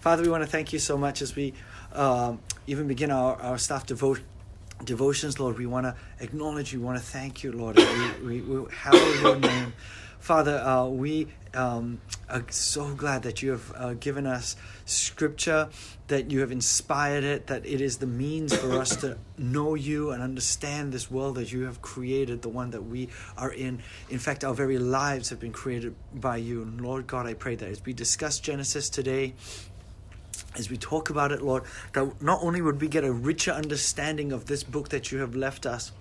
Father, we want to thank you so much as we um, even begin our, our staff devotion devotions, Lord. We want to acknowledge you. We want to thank you, Lord. We, we, we hallow your name. Father, uh, we um, are so glad that you have uh, given us scripture, that you have inspired it, that it is the means for us to know you and understand this world that you have created, the one that we are in. In fact, our very lives have been created by you. And Lord God, I pray that as we discuss Genesis today, as we talk about it, Lord, that not only would we get a richer understanding of this book that you have left us,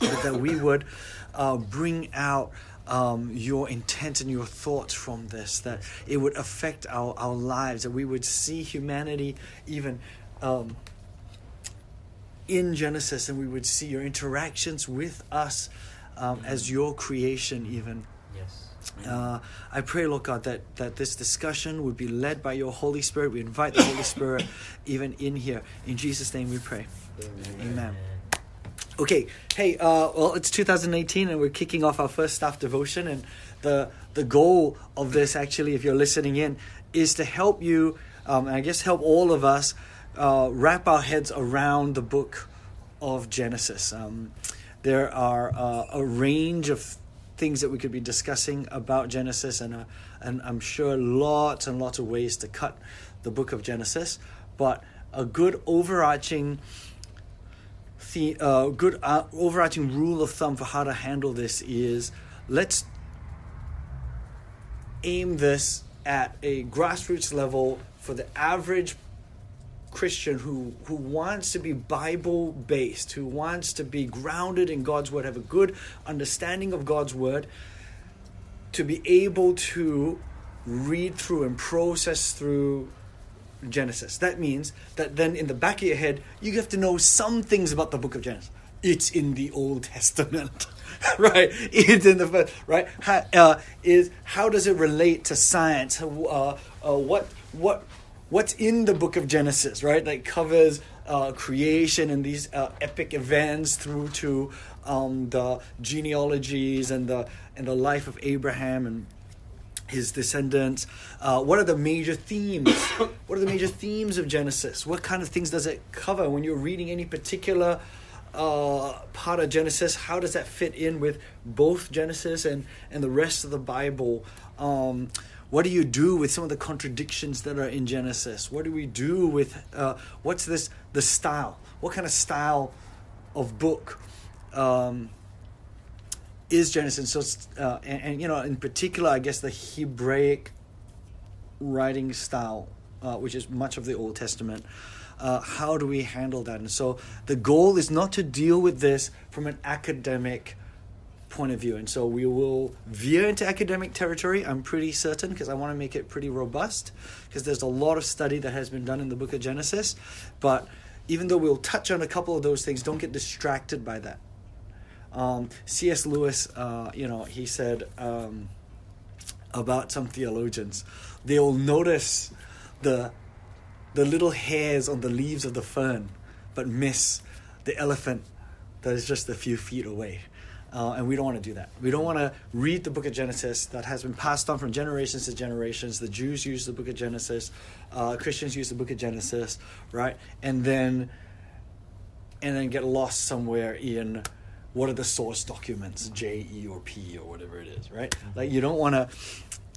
but that we would uh, bring out um, your intent and your thoughts from this, that it would affect our, our lives, that we would see humanity even um, in Genesis and we would see your interactions with us um, as your creation, even. Uh, I pray, Lord God, that, that this discussion would be led by your Holy Spirit. We invite the Holy Spirit even in here. In Jesus' name we pray. Amen. Okay, hey, uh, well, it's 2018 and we're kicking off our first staff devotion. And the, the goal of this, actually, if you're listening in, is to help you, um, and I guess help all of us, uh, wrap our heads around the book of Genesis. Um, there are uh, a range of things that we could be discussing about Genesis, and, uh, and I'm sure lots and lots of ways to cut the book of Genesis. But a good overarching the uh, good uh, overarching rule of thumb for how to handle this is let's aim this at a grassroots level for the average Christian who who wants to be Bible based, who wants to be grounded in God's word, have a good understanding of God's word, to be able to read through and process through Genesis. That means that then in the back of your head, you have to know some things about the book of Genesis. It's in the Old Testament, right? It's in the first, right? How, uh, is how does it relate to science? Uh, uh, what what what's in the book of Genesis, right? That covers uh, creation and these uh, epic events through to um, the genealogies and the and the life of Abraham and his descendants. Uh, what are the major themes? what are the major themes of Genesis? What kind of things does it cover when you're reading any particular uh, part of Genesis? How does that fit in with both Genesis and, and the rest of the Bible? Um, what do you do with some of the contradictions that are in Genesis? What do we do with uh, what's this the style? What kind of style of book? Um, is Genesis. So, uh, and, and, you know, in particular, I guess the Hebraic writing style, uh, which is much of the Old Testament. Uh, how do we handle that? And so, the goal is not to deal with this from an academic point of view. And so, we will veer into academic territory. I'm pretty certain because I want to make it pretty robust because there's a lot of study that has been done in the Book of Genesis. But even though we'll touch on a couple of those things, don't get distracted by that um, C.S. Lewis, uh, you know, he said um, about some theologians, they'll notice the the little hairs on the leaves of the fern, but miss the elephant that is just a few feet away. Uh, and we don't want to do that. We don't want to read the book of Genesis that has been passed on from generations to generations. The Jews use the book of Genesis, uh, Christians use the book of Genesis, right? And then, and then get lost somewhere in what are the source documents j e or p or whatever it is right mm-hmm. like you don't want to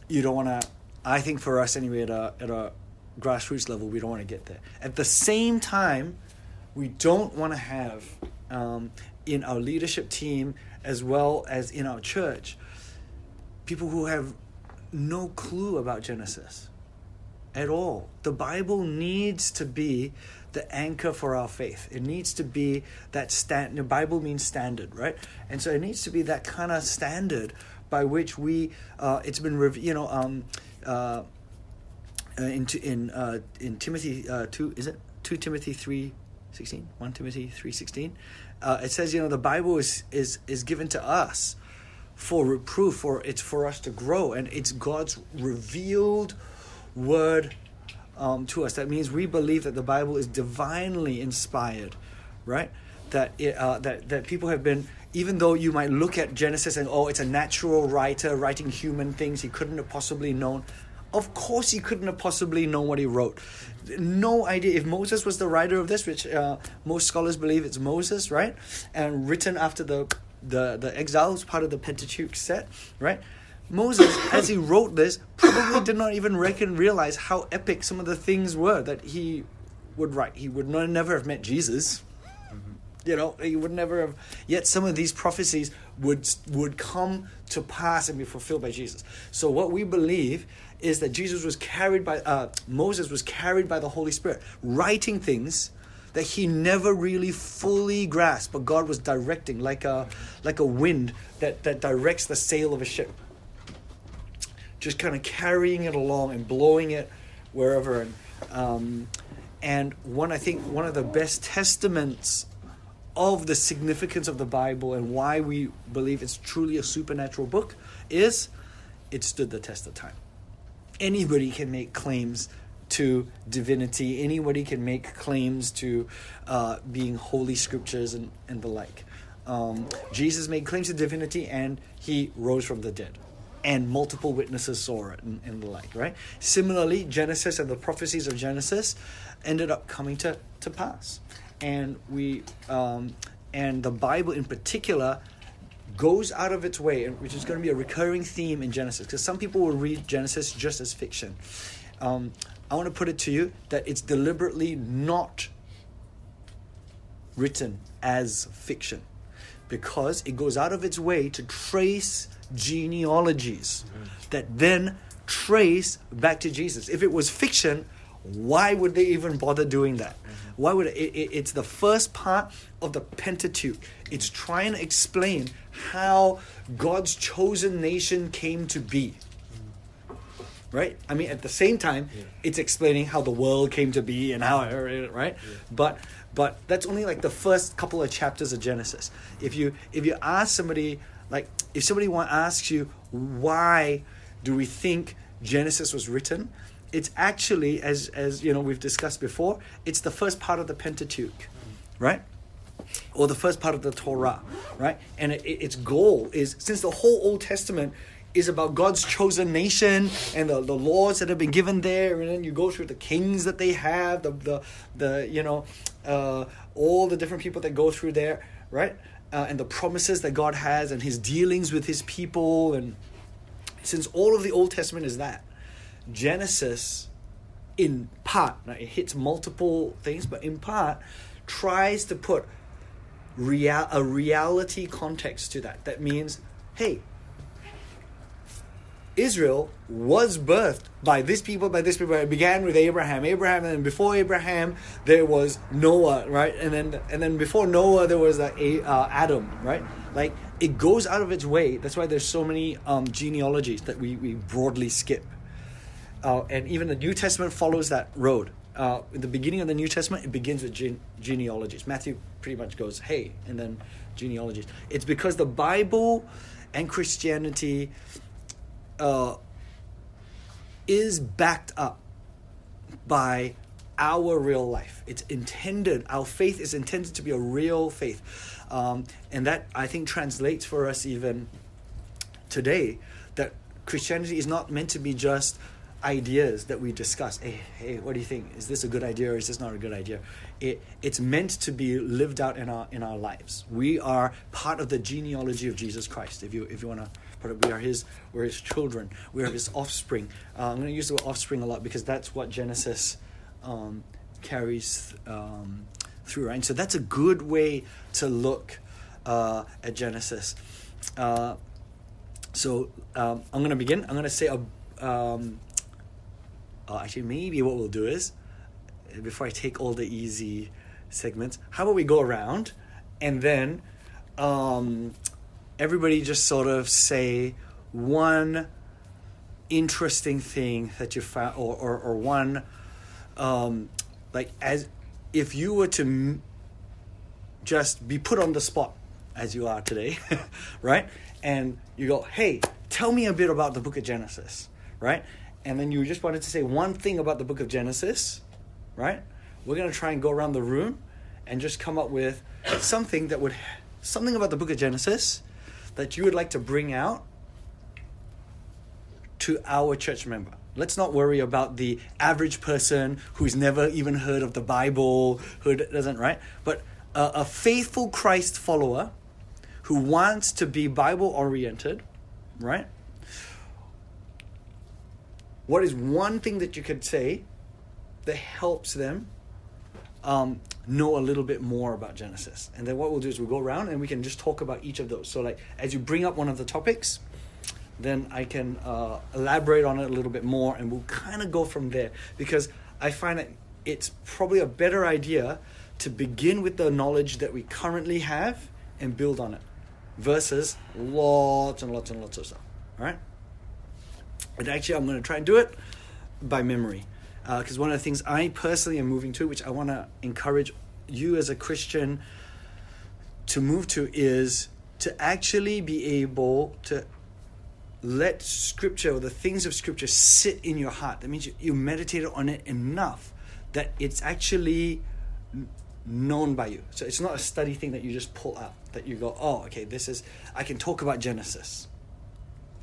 you don't want to i think for us anyway at a at a grassroots level we don't want to get there at the same time we don't want to have um, in our leadership team as well as in our church people who have no clue about genesis at all the bible needs to be the anchor for our faith. It needs to be that stand. The Bible means standard, right? And so it needs to be that kind of standard by which we. Uh, it's been, you know, um, uh, uh in in uh, in Timothy uh, two is it two Timothy three. 16 1 timothy 3.16 uh, it says you know the bible is is is given to us for reproof for it's for us to grow and it's god's revealed word um, to us. That means we believe that the Bible is divinely inspired, right? That it, uh, that that people have been, even though you might look at Genesis and oh, it's a natural writer writing human things he couldn't have possibly known. Of course he couldn't have possibly known what he wrote. No idea if Moses was the writer of this, which uh, most scholars believe it's Moses, right? And written after the the the exiles, part of the Pentateuch set, right? Moses, as he wrote this, probably did not even reckon realize how epic some of the things were that he would write. He would not, never have met Jesus. You know, he would never have. Yet some of these prophecies would would come to pass and be fulfilled by Jesus. So what we believe is that Jesus was carried by uh, Moses was carried by the Holy Spirit, writing things that he never really fully grasped, but God was directing like a like a wind that that directs the sail of a ship just kind of carrying it along and blowing it wherever. And, um, and one, I think, one of the best testaments of the significance of the Bible and why we believe it's truly a supernatural book is it stood the test of time. Anybody can make claims to divinity, anybody can make claims to uh, being holy scriptures and, and the like. Um, Jesus made claims to divinity and he rose from the dead and multiple witnesses saw it and, and, the like, right? Similarly, Genesis and the prophecies of Genesis ended up coming to, to pass. And we um, and the Bible in particular goes out of its way, which is going to be a recurring theme in Genesis, because some people will read Genesis just as fiction. Um, I want to put it to you that it's deliberately not written as fiction because it goes out of its way to trace genealogies mm-hmm. that then trace back to Jesus. If it was fiction, why would they even bother doing that? Why would it, it, It's the first part of the Pentateuch. It's trying to explain how God's chosen nation came to be. Right? I mean, at the same time, yeah. it's explaining how the world came to be and how, right? Yeah. But but that's only like the first couple of chapters of Genesis. If you if you ask somebody like if somebody want asks you why do we think Genesis was written, it's actually as as you know we've discussed before, it's the first part of the Pentateuch, right? Or the first part of the Torah, right? And it, it, its goal is since the whole Old Testament is about God's chosen nation and the, the laws that have been given there, and then you go through the kings that they have, the the, the you know, uh, all the different people that go through there, right? uh, and the promises that God has and his dealings with his people. And since all of the Old Testament is that, Genesis, in part, now it hits multiple things, but in part, tries to put real, a reality context to that. That means, hey, Israel was birthed by this people, by this people. It began with Abraham. Abraham, and before Abraham, there was Noah, right? And then and then before Noah, there was uh, uh, Adam, right? Like it goes out of its way. That's why there's so many um, genealogies that we, we broadly skip. Uh, and even the New Testament follows that road. Uh, in the beginning of the New Testament, it begins with gene- genealogies. Matthew pretty much goes, hey, and then genealogies. It's because the Bible and Christianity uh, is backed up by our real life. It's intended, our faith is intended to be a real faith. Um, and that, I think, translates for us even today that Christianity is not meant to be just ideas that we discuss. Hey, hey, what do you think? Is this a good idea or is this not a good idea? It, it's meant to be lived out in our in our lives. We are part of the genealogy of Jesus Christ. If you if you want to put it we are his, we're his children. We are his offspring. Uh, I'm going to use the word offspring a lot because that's what Genesis um, carries um, through, right? And so that's a good way to look uh, at Genesis. Uh, so um, I'm going to begin. I'm going to say a. Um, uh, actually, maybe what we'll do is before I take all the easy segments, how about we go around and then um, everybody just sort of say one interesting thing that you found, or, or, or one, um, like, as if you were to m- just be put on the spot as you are today, right? And you go, hey, tell me a bit about the book of Genesis, right? And then you just wanted to say one thing about the book of Genesis, right? We're going to try and go around the room and just come up with something that would, something about the book of Genesis that you would like to bring out to our church member? Let's not worry about the average person who's never even heard of the Bible, who doesn't, right? But a, a faithful Christ follower who wants to be Bible oriented, right? What is one thing that you could say that helps them um, know a little bit more about Genesis? And then what we'll do is we'll go around and we can just talk about each of those. So, like, as you bring up one of the topics, then I can uh, elaborate on it a little bit more and we'll kind of go from there because I find that it's probably a better idea to begin with the knowledge that we currently have and build on it versus lots and lots and lots of stuff. All right? And actually, I'm going to try and do it by memory because uh, one of the things I personally am moving to, which I want to encourage you as a Christian to move to, is to actually be able to let scripture or the things of scripture sit in your heart. That means you, you meditated on it enough that it's actually known by you. So it's not a study thing that you just pull out, that you go, oh, okay, this is, I can talk about Genesis.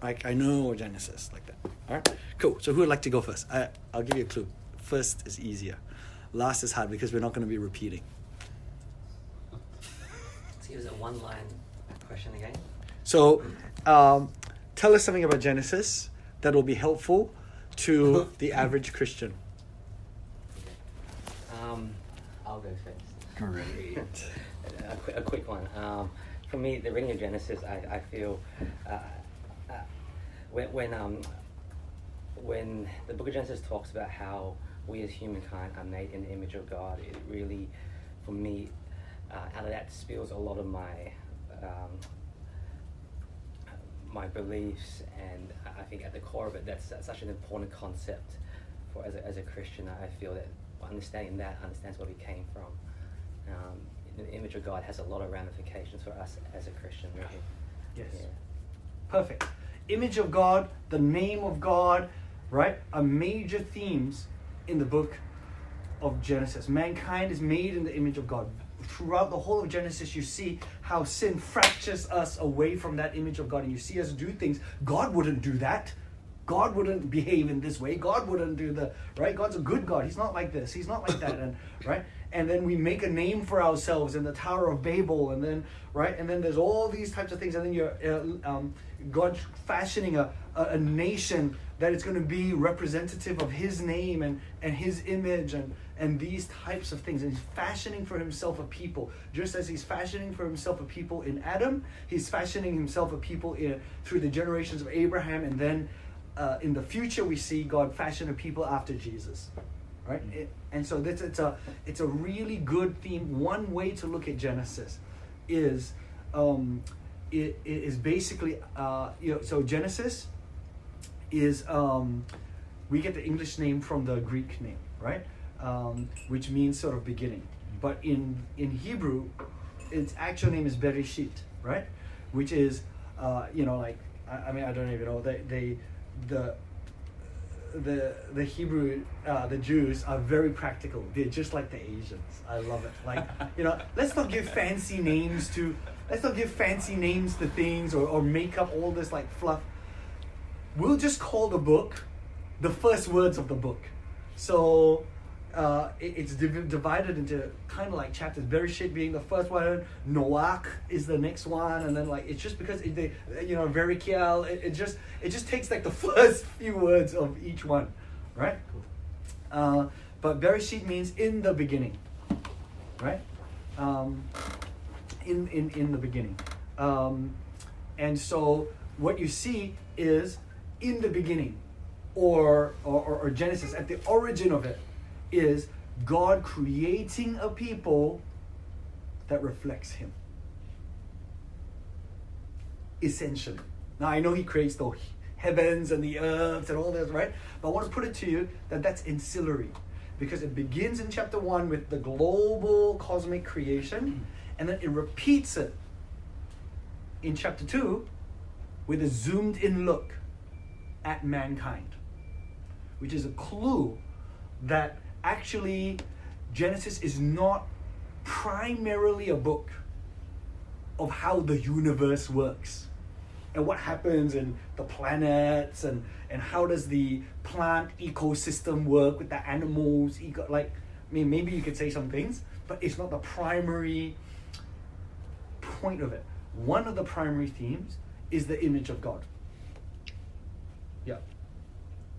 Like, I know Genesis, like that. All right, cool. So who would like to go first? I, I'll give you a clue. First is easier. Last is hard because we're not going to be repeating. So it a one line question again. So, um, tell us something about Genesis that will be helpful to the average Christian. Um, I'll go first. Great. a, quick, a quick one. Um, for me, the reading of Genesis, I, I feel uh, when when um, when the Book of Genesis talks about how we as humankind are made in the image of God, it really, for me, uh, out of that spills a lot of my um, my beliefs, and I think at the core of it, that's, that's such an important concept for as a, as a Christian. I feel that understanding that understands where we came from. Um, the image of God has a lot of ramifications for us as a Christian. Really. Yes. Yeah. Perfect. Image of God, the name of God, right? Are major themes in the book of Genesis. Mankind is made in the image of God throughout the whole of Genesis, you see how sin fractures us away from that image of God, and you see us do things. God wouldn't do that. God wouldn't behave in this way. God wouldn't do the right. God's a good God. He's not like this. He's not like that. And right. And then we make a name for ourselves in the Tower of Babel, and then right. And then there's all these types of things, and then you're uh, um, God fashioning a, a, a nation that is going to be representative of His name and and His image and and these types of things. And he's fashioning for himself a people. Just as he's fashioning for himself a people in Adam, he's fashioning himself a people in, through the generations of Abraham. And then uh, in the future, we see God fashion a people after Jesus. Right? It, and so this, it's, a, it's a really good theme. One way to look at Genesis is um, it, it is basically, uh, you know, so Genesis is, um, we get the English name from the Greek name, right? um, which means sort of beginning. But in in Hebrew, its actual name is Bereshit, right? Which is, uh, you know, like I, I, mean, I don't even know. They they the the the Hebrew uh, the Jews are very practical. They're just like the Asians. I love it. Like you know, let's not give fancy names to let's not give fancy names to things or, or make up all this like fluff. We'll just call the book the first words of the book. So uh, it, it's div- divided into kind of like chapters. Bereshit being the first one, Noach is the next one, and then like it's just because it, they, you know, Verikiel. It, it just it just takes like the first few words of each one, right? Uh, but Bereshit means in the beginning, right? Um, in in in the beginning, um, and so what you see is in the beginning, or or, or Genesis at the origin of it is God creating a people that reflects Him. Essentially. Now, I know He creates the heavens and the earth and all this, right? But I want to put it to you that that's ancillary because it begins in chapter 1 with the global cosmic creation and then it repeats it in chapter 2 with a zoomed in look at mankind, which is a clue that actually, Genesis is not primarily a book of how the universe works. and what happens and the planets and and how does the plant ecosystem work with the animals eco- like I mean maybe you could say some things but it's not the primary point of it. One of the primary themes is the image of God. Yeah.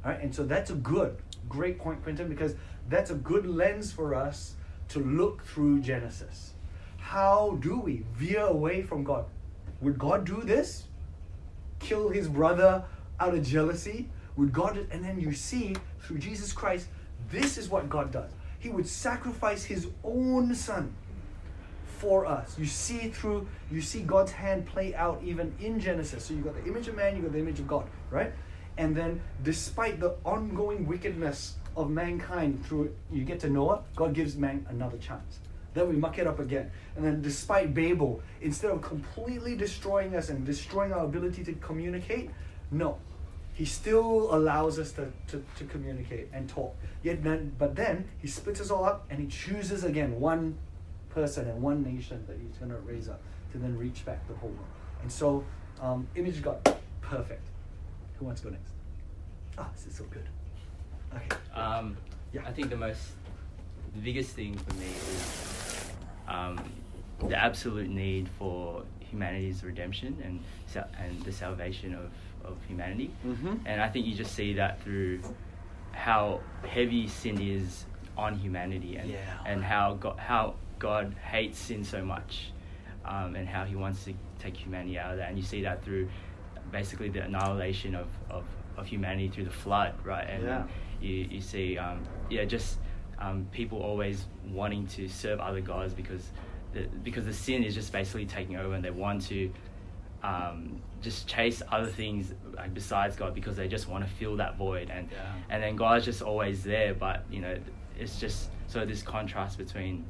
All right and so that's a good great point Quentin because that's a good lens for us to look through Genesis. How do we veer away from God? Would God do this? Kill his brother out of jealousy? Would God, and then you see through Jesus Christ, this is what God does. He would sacrifice his own son for us. You see through, you see God's hand play out even in Genesis. So you got the image of man, you got the image of God, right? And then despite the ongoing wickedness of mankind through you get to Noah, God gives man another chance. Then we muck it up again. And then, despite Babel, instead of completely destroying us and destroying our ability to communicate, no. He still allows us to, to, to communicate and talk. Yet then, but then he splits us all up and he chooses again one person and one nation that he's going to raise up to then reach back the whole world. And so, um, image God, perfect. Who wants to go next? Ah, this is so good. Okay. Um, Yeah. I think the most, the biggest thing for me is um, the absolute need for humanity's redemption and and the salvation of, of humanity. Mhm. And I think you just see that through how heavy sin is on humanity and Yeah. and how God, how God hates sin so much, um, and how He wants to take humanity out of that. And you see that through basically the annihilation of, of, of humanity through the flood, right? And Yeah. you, you see, um, yeah, just um, people always wanting to serve other gods because the, because the sin is just basically taking over and they want to um, just chase other things besides God because they just want to fill that void and Yeah. and then God's just always there but you know it's just sort of this contrast between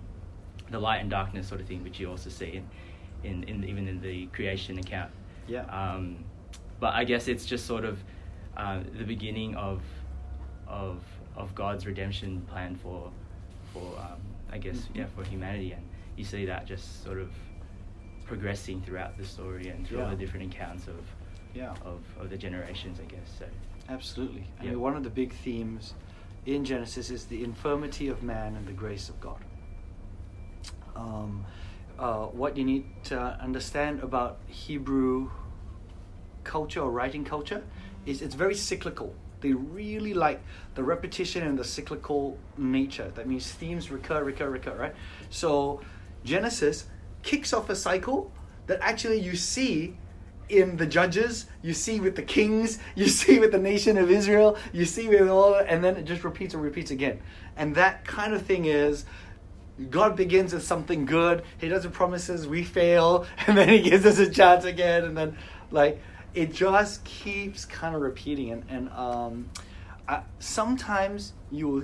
the light and darkness sort of thing which you also see in, in, in even in the creation account Yeah. um, but I guess it's just sort of uh, the beginning of of of God's redemption plan for for um, I guess Mhm. yeah for humanity and you see that just sort of progressing throughout the story and through all the different accounts of Yeah. of, of the generations I guess so Absolutely. I Yeah. mean, one of the big themes in Genesis is the infirmity of man and the grace of God. Um, uh, what you need to understand about Hebrew culture or writing culture is it's very cyclical. They really like the repetition and the cyclical nature. That means themes recur, recur, recur, right? So Genesis kicks off a cycle that actually you see in the judges, you see with the kings, you see with the nation of Israel, you see with all, and then it just repeats and repeats again. And that kind of thing is God begins with something good, He does the promises, we fail, and then He gives us a chance again, and then like it just keeps kind of repeating. And, and um, I, sometimes you will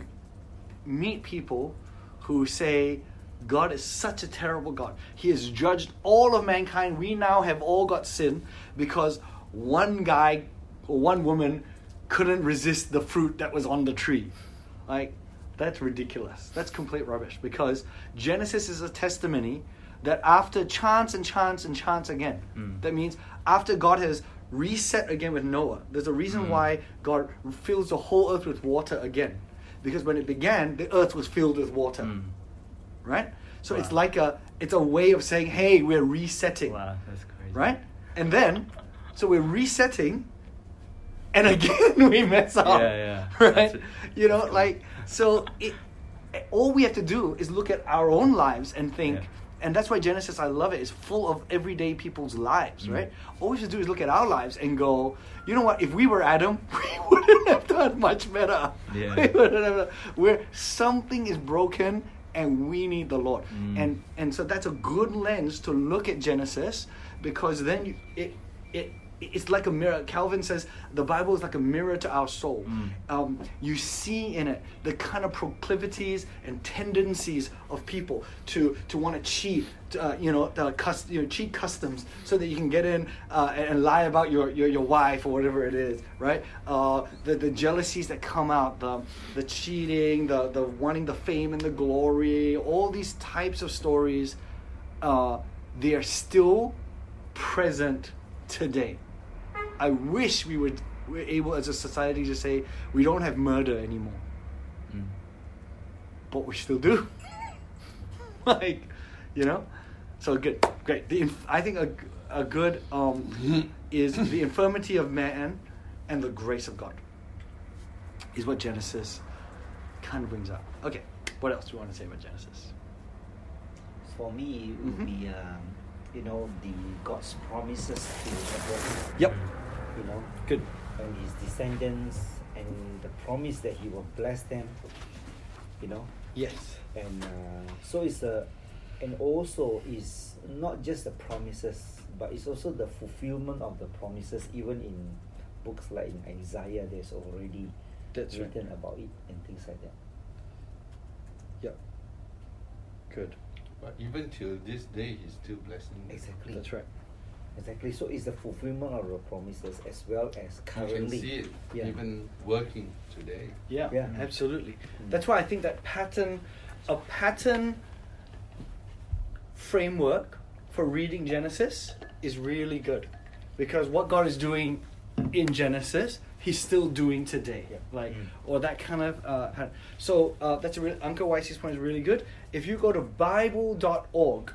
meet people who say, God is such a terrible God. He has judged all of mankind. We now have all got sin because one guy or one woman couldn't resist the fruit that was on the tree. Like, that's ridiculous. That's complete rubbish because Genesis is a testimony that after chance and chance and chance again, Mm. that means after God has reset again with Noah, there's a reason Mm. why God fills the whole earth with water again. Because when it began, the earth was filled with water Mm. right? So it's like a it's a way of saying, hey, we're resetting, wow that's crazy right? And then, so we're resetting, and again we mess up, Yeah, yeah. right? That's- you know, like so it. All we have to do is look at our own lives and think. Yeah. And that's why Genesis, I love it, is full of everyday people's lives, Mm. right? All we have to do is look at our lives and go, you know what? If we were Adam, we wouldn't have done much better. Yeah. We wouldn't have. Where something is broken and we need the Lord. Mm. And and so that's a good lens to look at Genesis because then you, it it it's like a mirror. Calvin says the Bible is like a mirror to our soul. Mm. Um, you see in it the kind of proclivities and tendencies of people to to want to cheat, to, uh, you know, the cus- you know, cheat customs so that you can get in uh, and, and lie about your, your, your wife or whatever it is, right? Uh, the the jealousies that come out, the the cheating, the the wanting the fame and the glory, all these types of stories, uh, they are still present today. I wish we would we're able as a society to say we don't have murder anymore, Mm. but we still do. like, you know, so good, great. The inf- I think a a good um, is the infirmity of man and the grace of God. Is what Genesis kind of brings up. Okay, what else do you want to say about Genesis? For me, it would Mhm. be um, you know the God's promises to Abraham. Yep, You know, good. and his descendants, and the promise that he will bless them. You know, Yes. and uh, so it's a, and also is not just the promises, but it's also the fulfillment of the promises. Even in books like in Isaiah, there's already That's right. written about it and things like that. Yep. Good. But even till this day, he's still blessing. them. Exactly. That's right. Exactly. So it's the fulfillment of the promises as well as You currently. can see it Yeah. even working today. Yeah, Yeah. absolutely. Mm. That's why I think that pattern, a pattern framework for reading Genesis is really good, because what God is doing in Genesis, He's still doing today. Yeah. Like, Mm. or that kind of. Uh, pat- so uh, that's a re- Uncle Wisey's point is really good. If you go to Bible.org,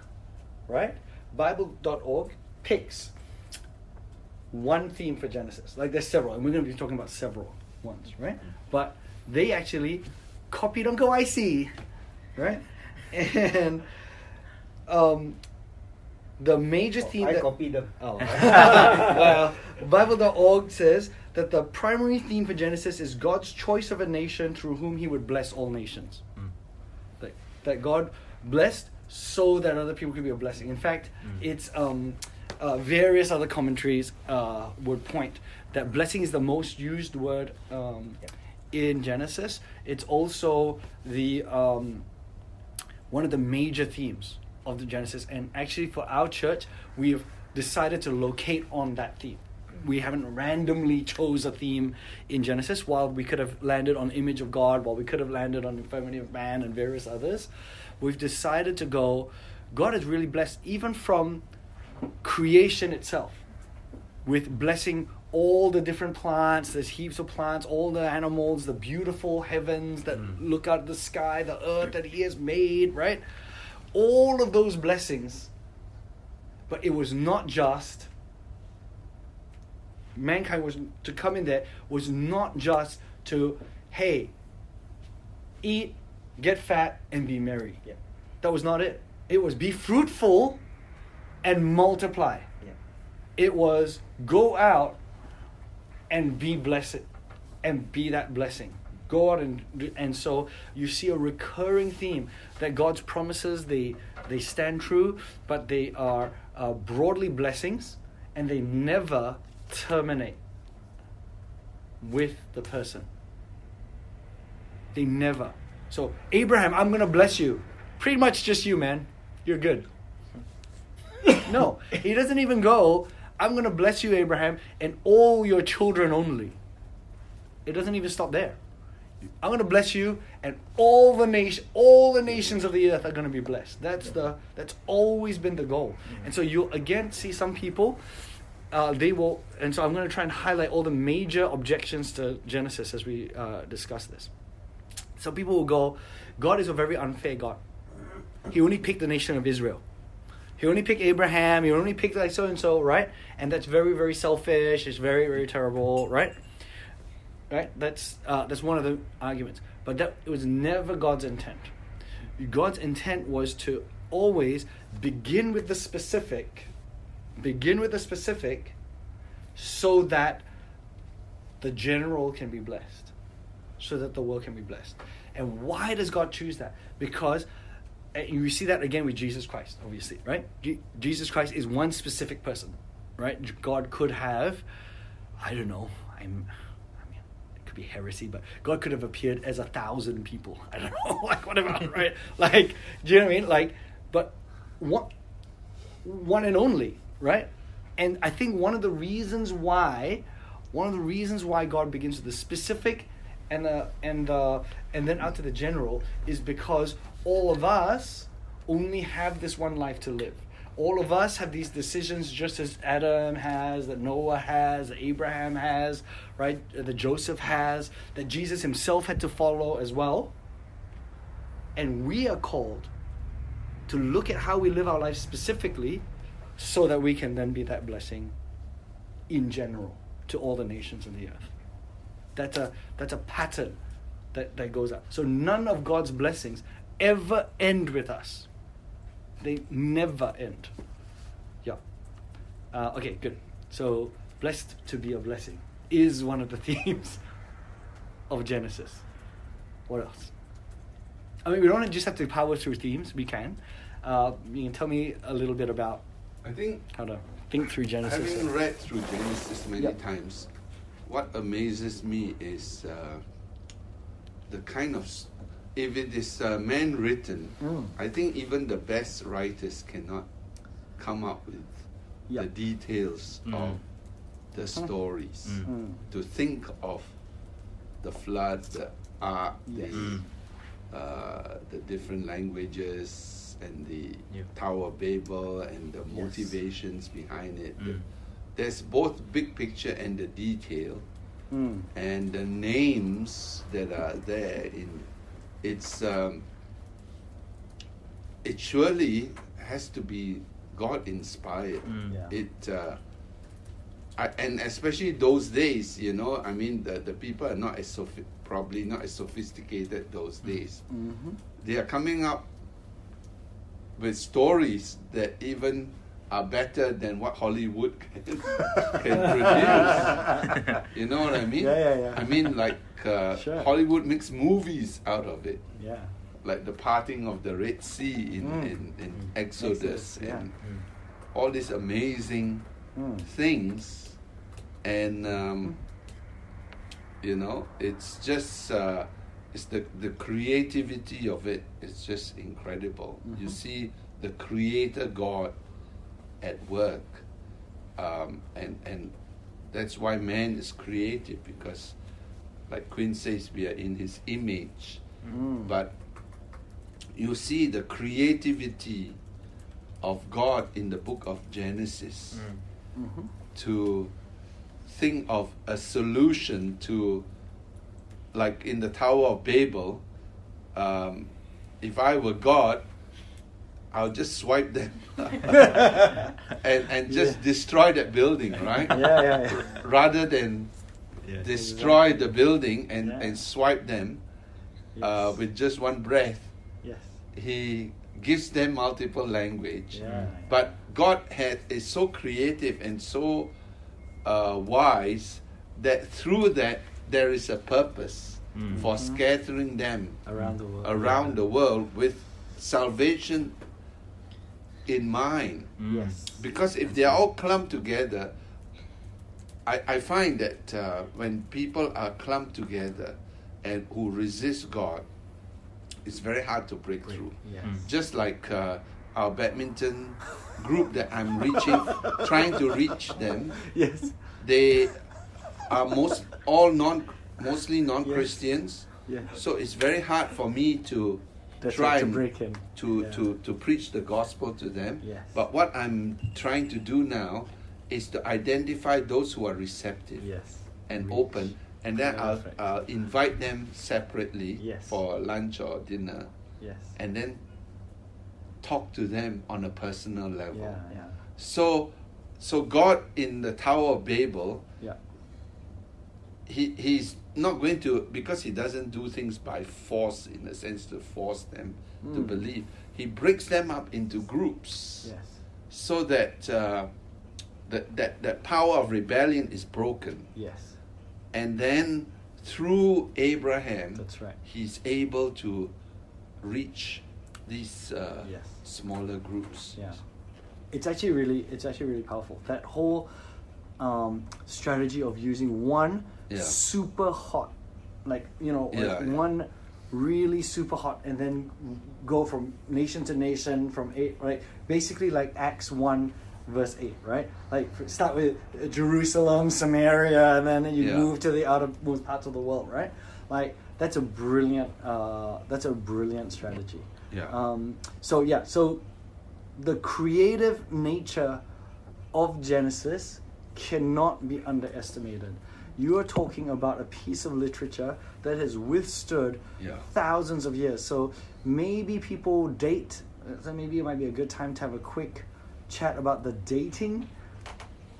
right? Bible.org picks one theme for Genesis. Like there's several, and we're going to be talking about several ones, right? But they actually copied Uncle IC, right? And um, the major Oh, theme I that copy them. Oh. well, Bible.org says that the primary theme for Genesis is God's choice of a nation through whom he would bless all nations. Mm. That, that God blessed so that other people could be a blessing. In fact, Mm. it's um, uh, various other commentaries uh, would point that blessing is the most used word um, in Genesis. It's also the um, one of the major themes of the Genesis. And actually, for our church, we've decided to locate on that theme. We haven't randomly chose a theme in Genesis. While we could have landed on image of God, while we could have landed on infirmity of man and various others, we've decided to go. God is really blessed, even from creation itself, with blessing all the different plants. There's heaps of plants, all the animals, the beautiful heavens that Mm. look out the sky, the earth that He has made, right? All of those blessings. But it was not just mankind was to come in there was not just to hey eat get fat and be merry Yeah. that was not it it was be fruitful and multiply. Yeah. it was go out and be blessed and be that blessing. Go out and and so you see a recurring theme that god's promises they they stand true but they are uh, broadly blessings and they never terminate with the person. They never. So abraham i'm gonna bless you. Pretty much just you man. You're good no, he doesn't even go, I'm going to bless you, Abraham, and all your children only. It doesn't even stop there. I'm going to bless you, and all the nation, all the nations of the earth are going to be blessed. That's the that's always been the goal. And so you'll again see some people, uh, they will, and so I'm going to try and highlight all the major objections to Genesis as we uh, discuss this. Some people will go, God is a very unfair God. He only picked the nation of Israel. He only picked Abraham. He only picked like so and so, right? And that's very, very selfish. It's very, very terrible, right? Right. That's uh, that's one of the arguments. But that it was never God's intent. God's intent was to always begin with the specific, begin with the specific, so that the general can be blessed, so that the world can be blessed. And why does God choose that? Because and you see that again with Jesus Christ, obviously, right? Je- Jesus Christ is one specific person, right? God could have, I don't know, I'm, I mean, it could be heresy, but God could have appeared as a thousand people. I don't know, like whatever, right? Like, do you know what I mean? Like, but one, one and only, right? And I think one of the reasons why, one of the reasons why God begins with the specific and the and the and then out to the general is because all of us only have this one life to live. all of us have these decisions just as Adam has, that Noah has, that Abraham has, right? That Joseph has, that Jesus himself had to follow as well. And we are called to look at how we live our lives specifically so that we can then be that blessing in general to all the nations of the earth. That's a that's a pattern that, that goes up. So none of God's blessings ever end with us. They never end. Yeah. Uh, okay, good. So blessed to be a blessing is one of the themes of Genesis. What else? I mean, we don't just have to power through themes. We can. Uh, you can tell me a little bit about I think how to think through Genesis. having read through Genesis many times, what amazes me is uh, the kind of if it is uh, man written, Mm. I think even the best writers cannot come up with Yep. the details Mm. of the stories. Mm. Mm. To think of the flood, the ark, Yes. the, Mm. uh, the different languages, and the Yep. Tower of Babel, and the Yes. motivations behind it. Mm. There's both big picture and the detail, Mm. and the names that are there. In it's um, it surely has to be God inspired. Mm. Yeah. It uh, I, and especially those days, you know, I mean, the, the people are not as sophi- probably not as sophisticated those days. Mm-hmm. They are coming up with stories that even are better than what Hollywood can, can produce. You know what I mean? Yeah, yeah, yeah. I mean, like uh, Sure. Hollywood makes movies out of it, Yeah. like the parting of the Red Sea in, Mm. in, in Mm. Exodus, Exodus, and Mm. all these amazing Mm. things, and um, you know, it's just uh, it's the the creativity of it is just incredible. You Mhm. see the Creator God at work, um, and and that's why man is creative because, like Quinn says, we are in His image, Mm. but you see the creativity of God in the book of Genesis Mm. Mhm. to think of a solution to, like in the Tower of Babel, um, if I were God, I'll just swipe them and, and just Yeah. destroy that building, right? Yeah, yeah, yeah. Rather than Yeah. destroy the building and, Yeah. and swipe them uh, with just one breath, yes. he gives them multiple language. Yeah. But God had is so creative and so uh, wise that through that there is a purpose Mm. for Mhm. scattering them around the world. around the world with salvation in mind. Yes. Because if they are all clumped together, I, I find that uh, when people are clumped together and who resist God, it's very hard to break through Yes. Mm. just like uh, our badminton group that I'm reaching, trying to reach them. Yes. They are most all non, mostly non-Christians. Yes. So it's very hard for me to That's try right, to break him. to, Yeah. to, to preach the gospel to them. Yes. But what I'm trying to do now is to identify those who are receptive Yes. and Reach. open, and then I'll, I'll invite them separately Yes. for lunch or dinner Yes. and then talk to them on a personal level. Yeah, yeah. So, so God in the Tower of Babel, Yeah. he he's not going to because he doesn't do things by force in a sense to force them to Mm. believe. He breaks them up into groups Yes. so that uh, that that that power of rebellion is broken, Yes. and then through Abraham, That's right. he's able to reach these uh, Yes. smaller groups. Yeah. It's actually really it's actually really powerful. That whole um, strategy of using one Yeah. super hot, like you know, like Yeah, yeah. one really super hot, and then go from nation to nation, from eight, right? Basically, like Acts one, verse eight, right? Like start with Jerusalem, Samaria, and then you move to the outermost parts of the world, right? Like that's a brilliant, uh, that's a brilliant strategy. Yeah. Um, so yeah, so the creative nature of Genesis cannot be underestimated. You are talking about a piece of literature that has withstood Yeah. thousands of years. So maybe people date. So maybe it might be a good time to have a quick chat about the dating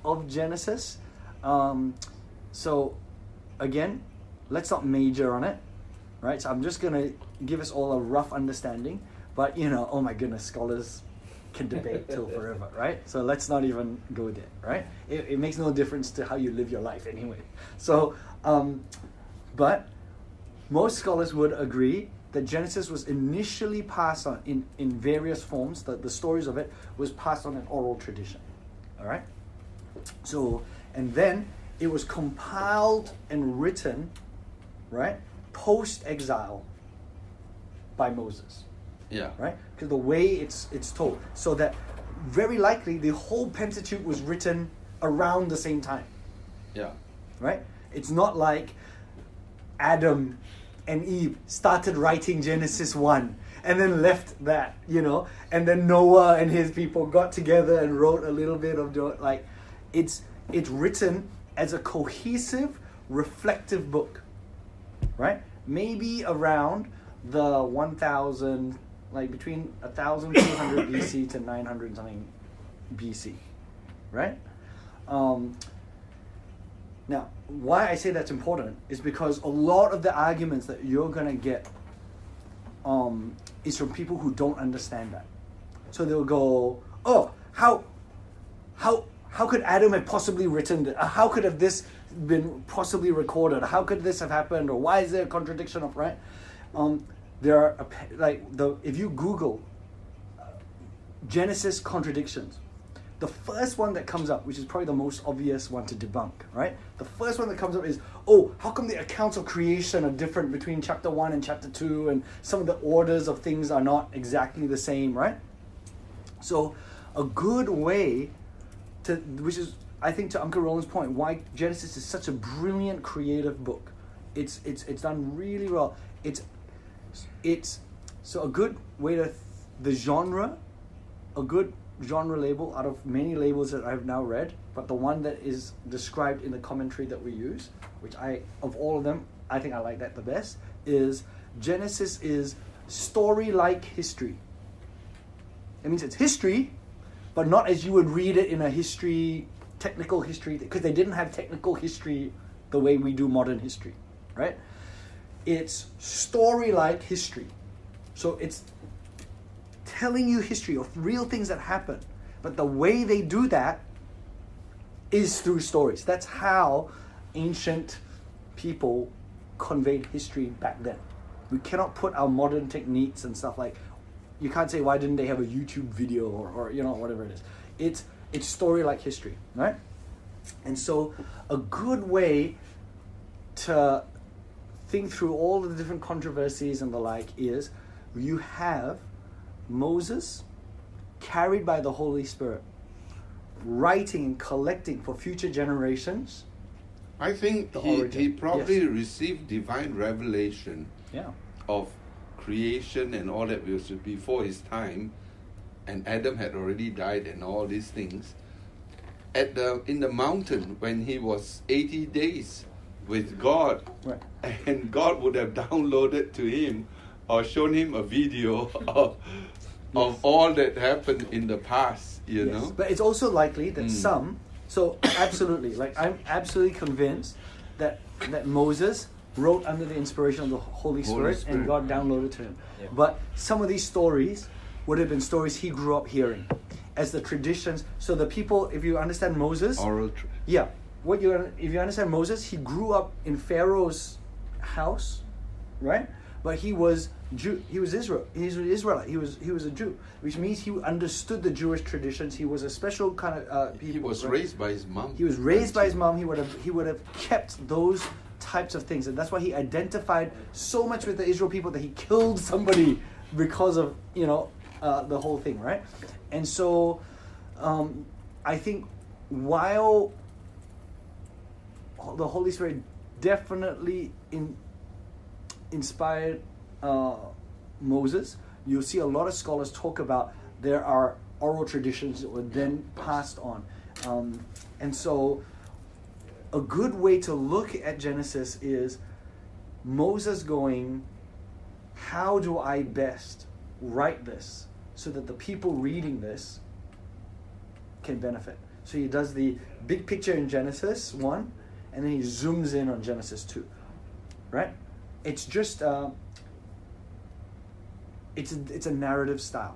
of Genesis. Um, so again, let's not major on it, right? So I'm just gonna give us all a rough understanding. But you know, oh my goodness, scholars can debate till forever, right? So let's not even go there, right? It, it makes no difference to how you live your life anyway. So, um, but most scholars would agree that Genesis was initially passed on in, in various forms, that the stories of it was passed on in oral tradition. All right? So, and then it was compiled and written, right, post exile by Moses Yeah. right? Because the way it's it's told, so that very likely the whole Pentateuch was written around the same time, Yeah. right? It's not like Adam and Eve started writing Genesis one and then left that, you know, and then Noah and his people got together and wrote a little bit of like, it's it's written as a cohesive, reflective book, right? Maybe around the 1000, like between 1200 BC to 900 something BC, right? Um, now, why I say that's important is because a lot of the arguments that you're gonna get um, is from people who don't understand that. So they'll go, "Oh, how, how, how could Adam have possibly written? This? How could have this been possibly recorded? How could this have happened? Or why is there a contradiction of right?" Um, there are like the if you Google uh, Genesis contradictions, the first one that comes up, which is probably the most obvious one to debunk, right? The first one that comes up is, oh, how come the accounts of creation are different between chapter one and chapter two, and some of the orders of things are not exactly the same, right? So, a good way to, which is, I think, to Uncle Roland's point, why Genesis is such a brilliant creative book. It's it's it's done really well. It's it's so a good way to the genre, a good genre label out of many labels that I've now read, but the one that is described in the commentary that we use, which I of all of them, I think I like that the best, is Genesis is story like history. It means it's history, but not as you would read it in a history, technical history, because they didn't have technical history the way we do modern history, right? It's story like history. So it's telling you history of real things that happen. But the way they do that is through stories. That's how ancient people conveyed history back then. We cannot put our modern techniques and stuff like you can't say why didn't they have a YouTube video or, or you know whatever it is. It's it's story like history, right? And so a good way to think through all the different controversies and the like is you have Moses carried by the Holy Spirit writing and collecting for future generations. I think he, he probably yes. received divine revelation Yeah. of creation and all that was before his time, and Adam had already died and all these things. At the in the mountain when he was eighty days with God, Right. and God would have downloaded to him or shown him a video of of all that happened in the past. You Yes. know, But it's also likely that Mm. some, so absolutely, like I'm absolutely convinced that that Moses wrote under the inspiration of the Holy Spirit, Spirit. and God downloaded to him. Yeah. But some of these stories would have been stories he grew up hearing, as the traditions. So the people, if you understand Moses, oral. Tr- yeah. What you if you understand Moses, he grew up in Pharaoh's house, right? But he was Jew. He was Israel. He's an Israelite. He was he was a Jew, which means he understood the Jewish traditions. He was a special kind of. Uh, he was right? raised by his mom. He was raised by his mom. He would have he would have kept those types of things, and that's why he identified so much with the Israel people that he killed somebody because of you know uh, the whole thing, right? And so, um, I think while the Holy Spirit definitely in, inspired uh, Moses, you'll see a lot of scholars talk about there are oral traditions that were then passed on. Um, and so, a good way to look at Genesis is Moses going, How do I best write this so that the people reading this can benefit? So he does the big picture in Genesis 1, and then he zooms in on Genesis 2. Right? It's just. Uh, it's a, it's a narrative style.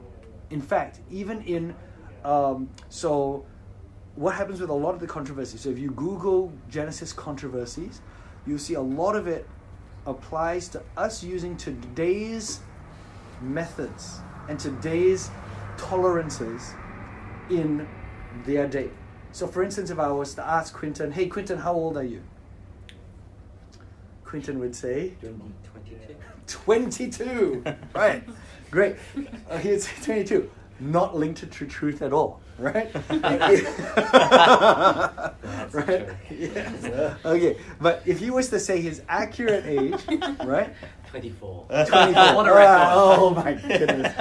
In fact, even in um, so what happens with a lot of the controversies. So if you Google Genesis controversies, you'll see a lot of it applies to us using today's methods and today's tolerances in their day. So, for instance, if I was to ask Quinton, "Hey, Quinton, how old are you?" Quinton would say, 22. 22. right. Great. Uh, he's 22. Not linked to truth at all. Right? right? Yeah. Okay. But if he was to say his accurate age, right? 24. 24. On a record. Ah, oh my goodness.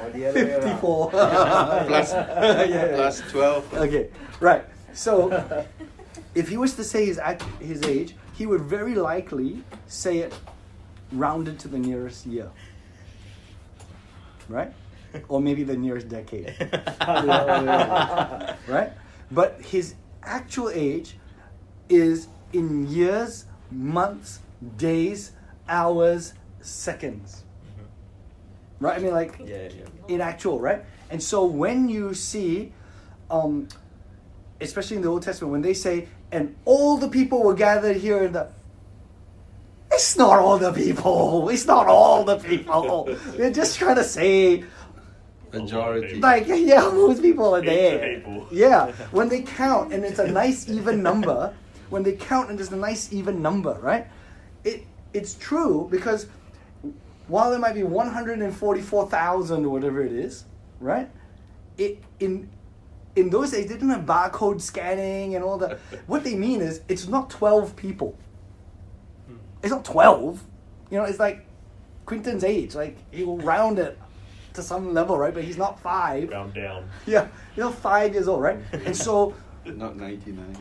Or the other way around. 54. Plus, Yeah, yeah. plus 12. Okay, right. So, if he was to say his act, his age, he would very likely say it rounded to the nearest year, right? Or maybe the nearest decade, right? But his actual age is in years, months, days, hours, seconds. Right? I mean, like Yeah, yeah. in actual, right? And so when you see, um, especially in the Old Testament, when they say, and all the people were gathered here in the it's not all the people. It's not all the people. They're just trying to say, Majority. like, yeah, most people are there. people. Yeah, when they count and it's a nice even number, when they count and it's a nice even number, right? It it's true because while there might be one hundred and forty four thousand or whatever it is, right? It in in those days they didn't have barcode scanning and all that. what they mean is it's not twelve people. It's not twelve. You know, it's like Quinton's age. Like he will round it to some level, right? But he's not five. Round down. Yeah, you know, five years old, right? And so, Not 99.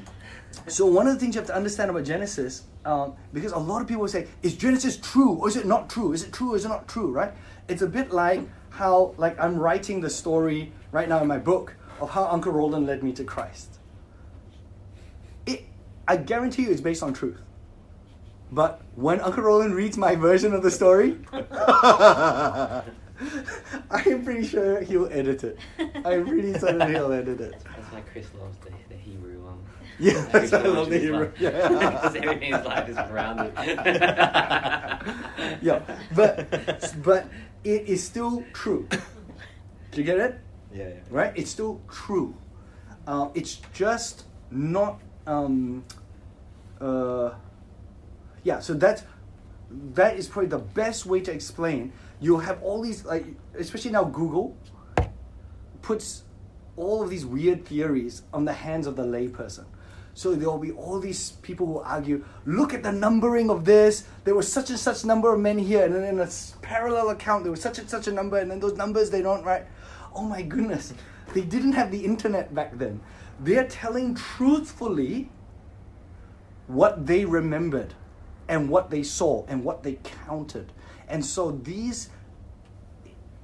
so one of the things you have to understand about Genesis, um, because a lot of people say, is Genesis true or is it not true? Is it true or is it not true? Right? It's a bit like how, like, I'm writing the story right now in my book of how Uncle Roland led me to Christ. It, I guarantee you, it's based on truth. But when Uncle Roland reads my version of the story, I'm pretty sure he'll edit it. I'm pretty certain he'll edit it. That's why Chris loves the, the Hebrew one. Yeah, that's why I love the as Hebrew. well. Yeah. Because everything in his life is grounded. yeah, but but it is still true. Do you get it? Yeah, yeah. Right? It's still true. Uh, it's just not. Um, uh, yeah. So that's that is probably the best way to explain. You'll have all these like, especially now Google puts all of these weird theories on the hands of the layperson. So there will be all these people who argue, look at the numbering of this. There was such and such number of men here, and then in a parallel account there was such and such a number, and then those numbers they don't write. Oh my goodness, they didn't have the internet back then. They're telling truthfully what they remembered, and what they saw, and what they counted. And so these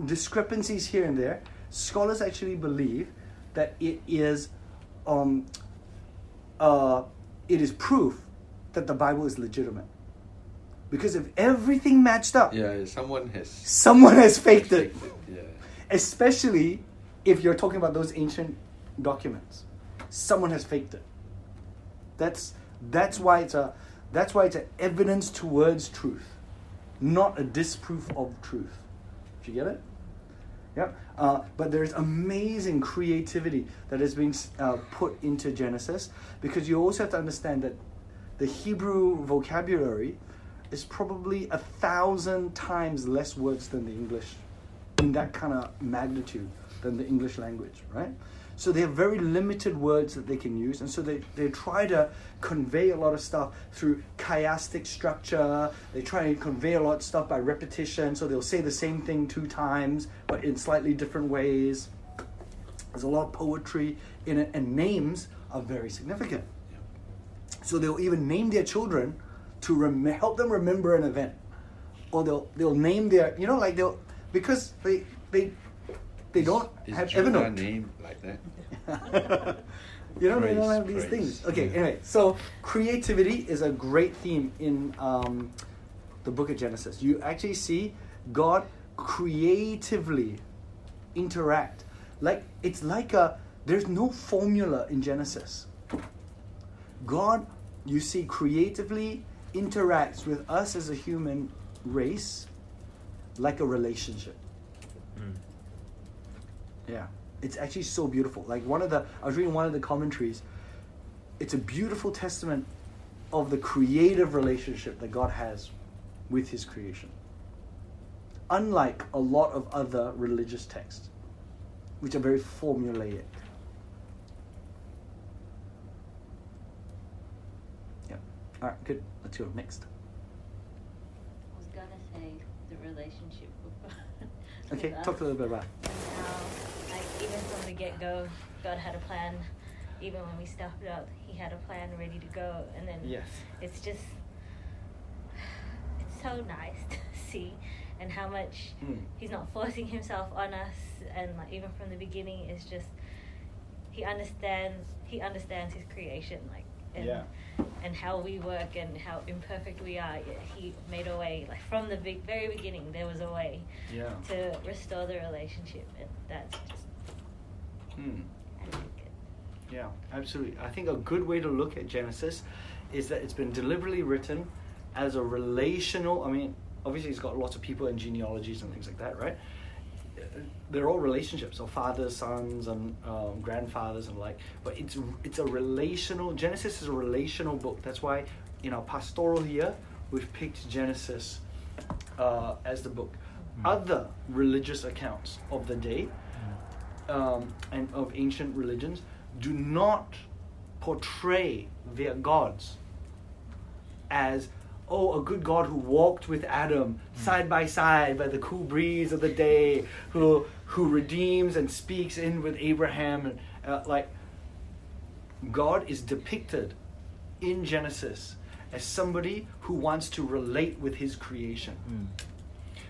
discrepancies here and there, scholars actually believe that it is, um, uh, it is proof that the Bible is legitimate. Because if everything matched up, Yeah, someone has. someone has faked it. Yeah. Especially if you're talking about those ancient documents, someone has faked it. That's that's why it's a that's why it's an evidence towards truth, not a disproof of truth. Do you get it? Yep. Uh, but there's amazing creativity that is being uh, put into Genesis because you also have to understand that the Hebrew vocabulary is probably a thousand times less words than the English in that kind of magnitude than the English language, right? So they have very limited words that they can use, and so they, they try to convey a lot of stuff through chiastic structure. They try to convey a lot of stuff by repetition, so they'll say the same thing two times, but in slightly different ways. There's a lot of poetry in it, and names are very significant. So they'll even name their children to rem- help them remember an event, or they'll they'll name their you know like they'll because they they they don't Is have Judah Evernote. name like that? you know, they don't have these praise. things. Okay, Yeah. anyway, so creativity is a great theme in um, the book of Genesis. You actually see God creatively interact. Like it's like a there's no formula in Genesis. God, you see, creatively interacts with us as a human race like a relationship. Yeah. It's actually so beautiful. Like one of the I was reading one of the commentaries. It's a beautiful testament of the creative relationship that God has with his creation. Unlike a lot of other religious texts, which are very formulaic. Yeah. Alright, good. Let's go next. I was gonna say the relationship with Okay, talk a little bit about it. And how, like, even from the get go, God had a plan. Even when we started out, He had a plan ready to go, and then Yes. it's just it's so nice to see, and how much Mm. He's not forcing Himself on us, and like even from the beginning, it's just He understands. He understands His creation, like and Yeah. and how we work and how imperfect we are. He made a way, like from the big, very beginning, there was a way Yeah. to restore the relationship, and that's just Mm. I think it. Yeah, absolutely. I think a good way to look at Genesis is that it's been deliberately written as a relational. I mean, obviously, it's got lots of people and genealogies and things like that, right? They're all relationships, so fathers, sons, and um, grandfathers, and like. But it's it's a relational. Genesis is a relational book. That's why in our pastoral year we've picked Genesis uh, as the book. Other religious accounts of the day um, and of ancient religions do not portray their gods as oh a good god who walked with adam side by side by the cool breeze of the day who who redeems and speaks in with abraham and uh, like god is depicted in genesis as somebody who wants to relate with his creation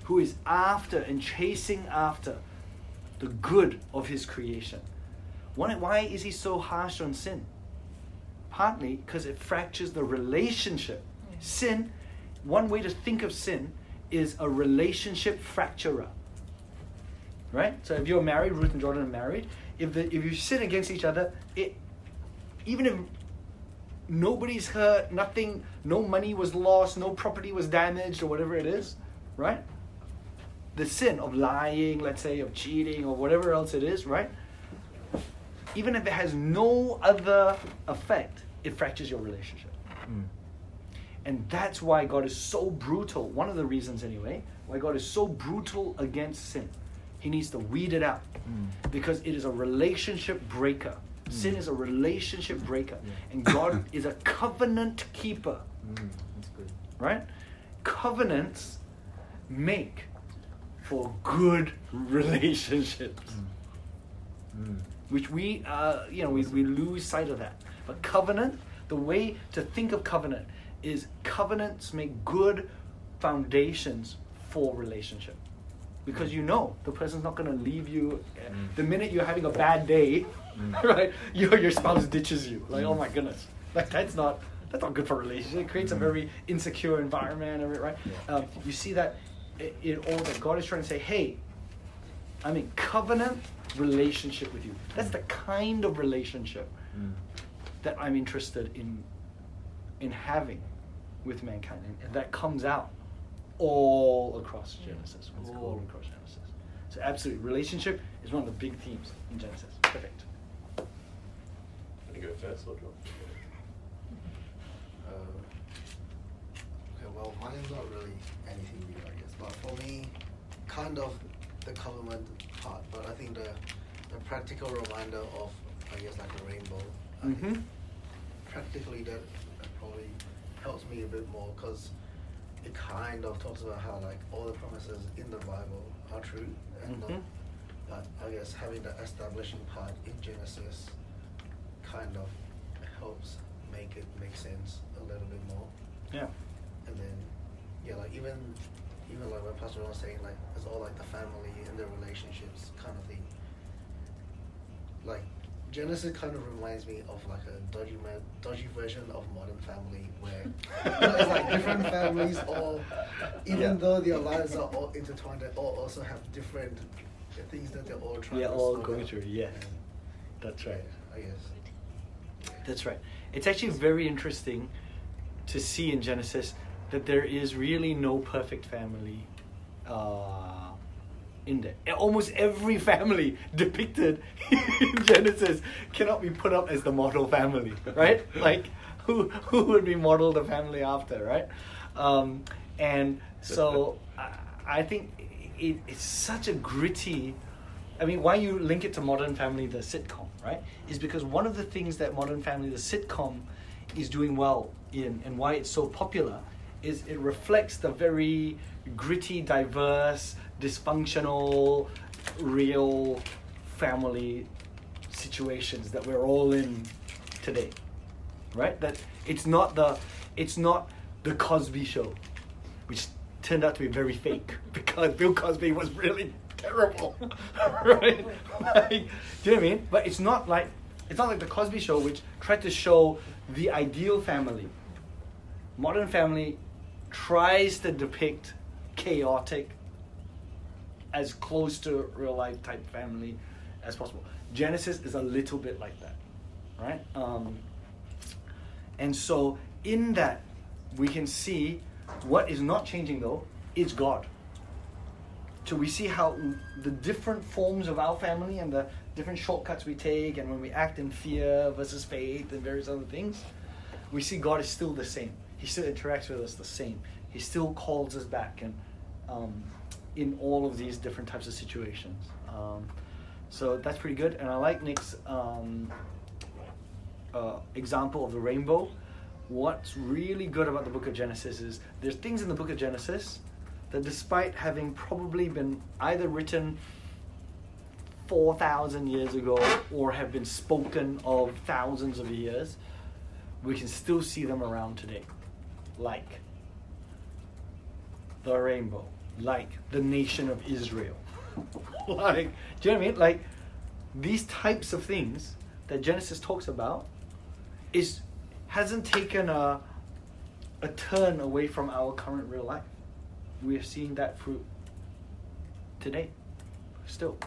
who is after and chasing after the good of his creation. Why, why is he so harsh on sin? Partly because it fractures the relationship. Sin, one way to think of sin is a relationship fracturer. Right? So if you're married, Ruth and Jordan are married, if, the, if you sin against each other, it even if nobody's hurt, nothing, no money was lost, no property was damaged, or whatever it is, right? The sin of lying, let's say, of cheating, or whatever else it is, right? Even if it has no other effect, it fractures your relationship. Hmm. And that's why God is so brutal. One of the reasons, anyway, why God is so brutal against sin. He needs to weed it out hmm. because it is a relationship breaker. Hmm. Sin is a relationship breaker. And God is a covenant keeper, That's good. right? Covenants make for good relationships, which we, uh, you know, we, we lose sight of that. But covenant, the way to think of covenant is covenants make good foundations for relationship. Because you know the person's not going to leave you. uh, The minute you're having a bad day, right, your your spouse ditches you. Like, oh my goodness, like that's not that's not good for a relationship. It creates a very insecure environment, right? Um, you see that in all that God is trying to say, hey, I'm in covenant relationship with you. That's the kind of relationship that I'm interested in in having with mankind, and that comes out all across Genesis. That's all cool. across Genesis. So absolutely, relationship is one of the big themes in Genesis. Perfect. Want to go first or do you? Uh, okay, well, mine's not really anything new, I guess. But for me, kind of the covenant part. But I think the the practical reminder of, I guess, like a rainbow. Mm-hmm. Practically, that, probably helps me a bit more because it kind of talks about how like all the promises in the Bible are true and Mhm. not but I guess having the establishing part in Genesis kind of helps make it make sense a little bit more. Yeah. And then, yeah, like even even like what Pastor was saying, like it's all like the family and the relationships kind of thing. Like Genesis kind of reminds me of like a dodgy dodgy version of Modern Family, where it's like different families all, even Yeah. though their lives are all intertwined, they all also have different things that they're all trying Yeah, to all going out. through, yes. And, That's right. yeah, I guess. That's right. It's actually very interesting to see in Genesis that there is really no perfect family uh, in there. Almost every family depicted in Genesis cannot be put up as the model family, right? like, who who would be modeled the family after, right? Um, and so I, I think it, it's such a gritty. I mean, why you link it to Modern Family, the sitcom, right? Is because one of the things that Modern Family, the sitcom, is doing well in, and why it's so popular, is it reflects the very gritty, diverse, dysfunctional, real family situations that we're all in today, right? That it's not the, it's not the Cosby Show, which turned out to be very fake because Bill Cosby was really terrible, right? Like, do you know what I mean? But it's not like it's not like the Cosby Show, which tried to show the ideal family. Modern Family tries to depict chaotic, as close to real life type family as possible. Genesis is a little bit like that, right? Um, and so in that, we can see what is not changing though is God. So we see how the different forms of our family and the different shortcuts we take, and when we act in fear versus faith and various other things, we see God is still the same. He still interacts with us the same. He still calls us back, and um, in all of these different types of situations. Um, so that's pretty good, and I like Nick's um, uh, example of the rainbow. What's really good about the book of Genesis is there's things in the book of Genesis that, despite having probably been either written 4,000 years ago or have been spoken of thousands of years, we can still see them around today. Like the rainbow, like the nation of Israel. like, do you know what I mean? Like, these types of things that Genesis talks about is hasn't taken a a turn away from our current real life. We are seeing that fruit today, still.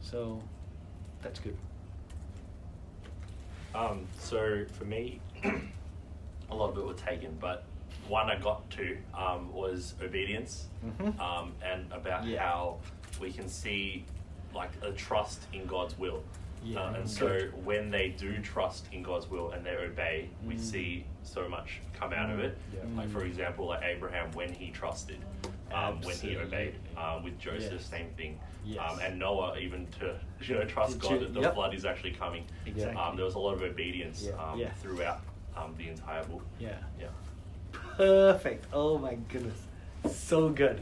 So that's good. Um, so for me, a lot of it was taken, but one I got to um, was obedience, Mhm. um, and about Yeah. how we can see like a trust in God's will. Yeah. Uh, and so when they do trust in God's will and they obey, we Mm. see so much come out of Mm. it. Yeah. Like for example, like Abraham when he trusted, um, when he obeyed. Um, with Joseph, Yes. same thing. Yes. Um, and Noah even to you know trust Did God you- that the yep. flood is actually coming. Exactly. Um, there was a lot of obedience Yeah. um, Yeah. throughout um, the entire book. Yeah. Yeah. Perfect. Oh my goodness. So good.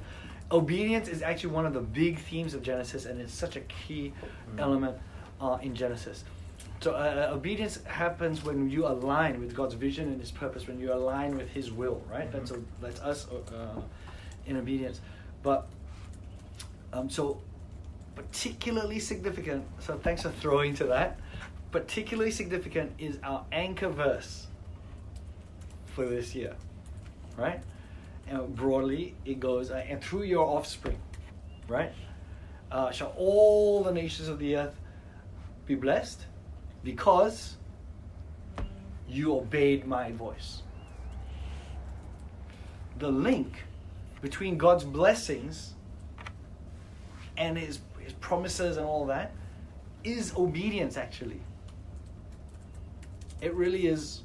Obedience is actually one of the big themes of Genesis, and it's such a key Mm. element uh, in Genesis. So, uh, obedience happens when you align with God's vision and His purpose, when you align with His will, right? That's, a, that's us uh, in obedience. But, um, so, particularly significant, so thanks for throwing to that. Particularly significant is our anchor verse for this year, right? And broadly, it goes, uh, and through your offspring, right? Uh, shall all the nations of the earth be blessed because you obeyed my voice. The link between God's blessings and his, his promises and all that is obedience, actually. It really is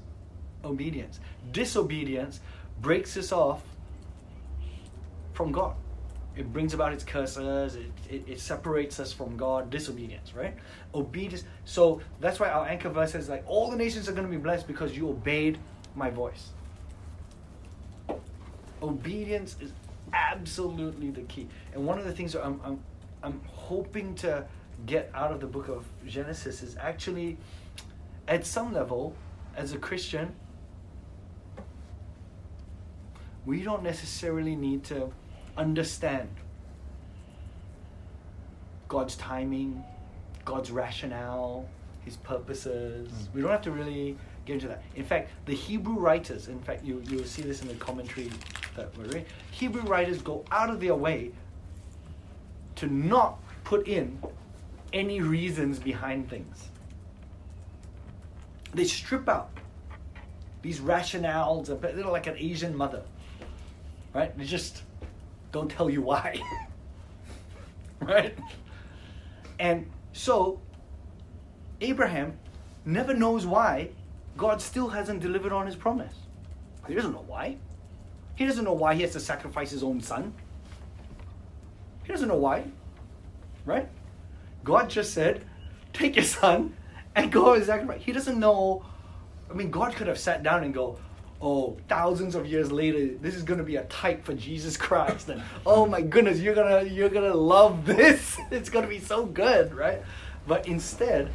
obedience. Disobedience breaks us off from God. It brings about its curses, it, it, it separates us from God, disobedience, right? Obedience. So that's why our anchor verse is like, all the nations are going to be blessed because you obeyed my voice. Obedience is absolutely the key. And one of the things I'm, I'm I'm hoping to get out of the book of Genesis is actually, at some level, as a Christian, we don't necessarily need to understand God's timing, God's rationale, His purposes. Hmm. We don't have to really get into that. In fact, the Hebrew writers, in fact, you you'll see this in the commentary that we're reading. Hebrew writers go out of their way to not put in any reasons behind things. They strip out these rationales, a bit like an Asian mother, right? They just don't tell you why, right? And so, Abraham never knows why God still hasn't delivered on his promise. He doesn't know why. He doesn't know why he has to sacrifice his own son. He doesn't know why, right? God just said, take your son and go and sacrifice. He doesn't know. I mean, God could have sat down and go, oh, thousands of years later, this is going to be a type for Jesus Christ. And oh my goodness, you're gonna you're gonna love this. It's to be so good, right? But instead,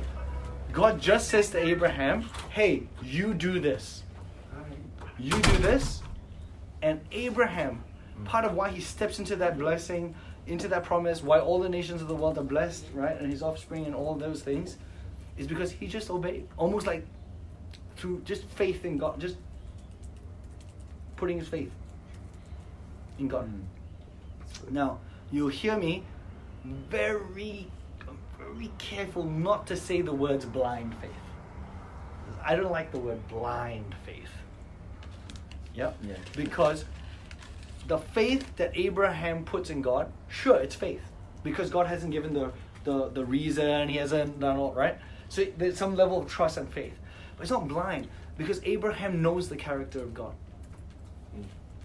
God just says to Abraham, hey, you do this. You do this. And Abraham, part of why he steps into that blessing, into that promise, why all the nations of the world are blessed, right? And his offspring and all those things, is because he just obeyed. Almost like through just faith in God, just putting his faith in God. Hmm. Now, you'll hear me very, very careful not to say the words blind faith. I don't like the word blind faith. Yep. Yeah. Because the faith that Abraham puts in God, sure, it's faith. Because God hasn't given the, the, the reason, He hasn't done all, right? So there's some level of trust and faith. But it's not blind, because Abraham knows the character of God.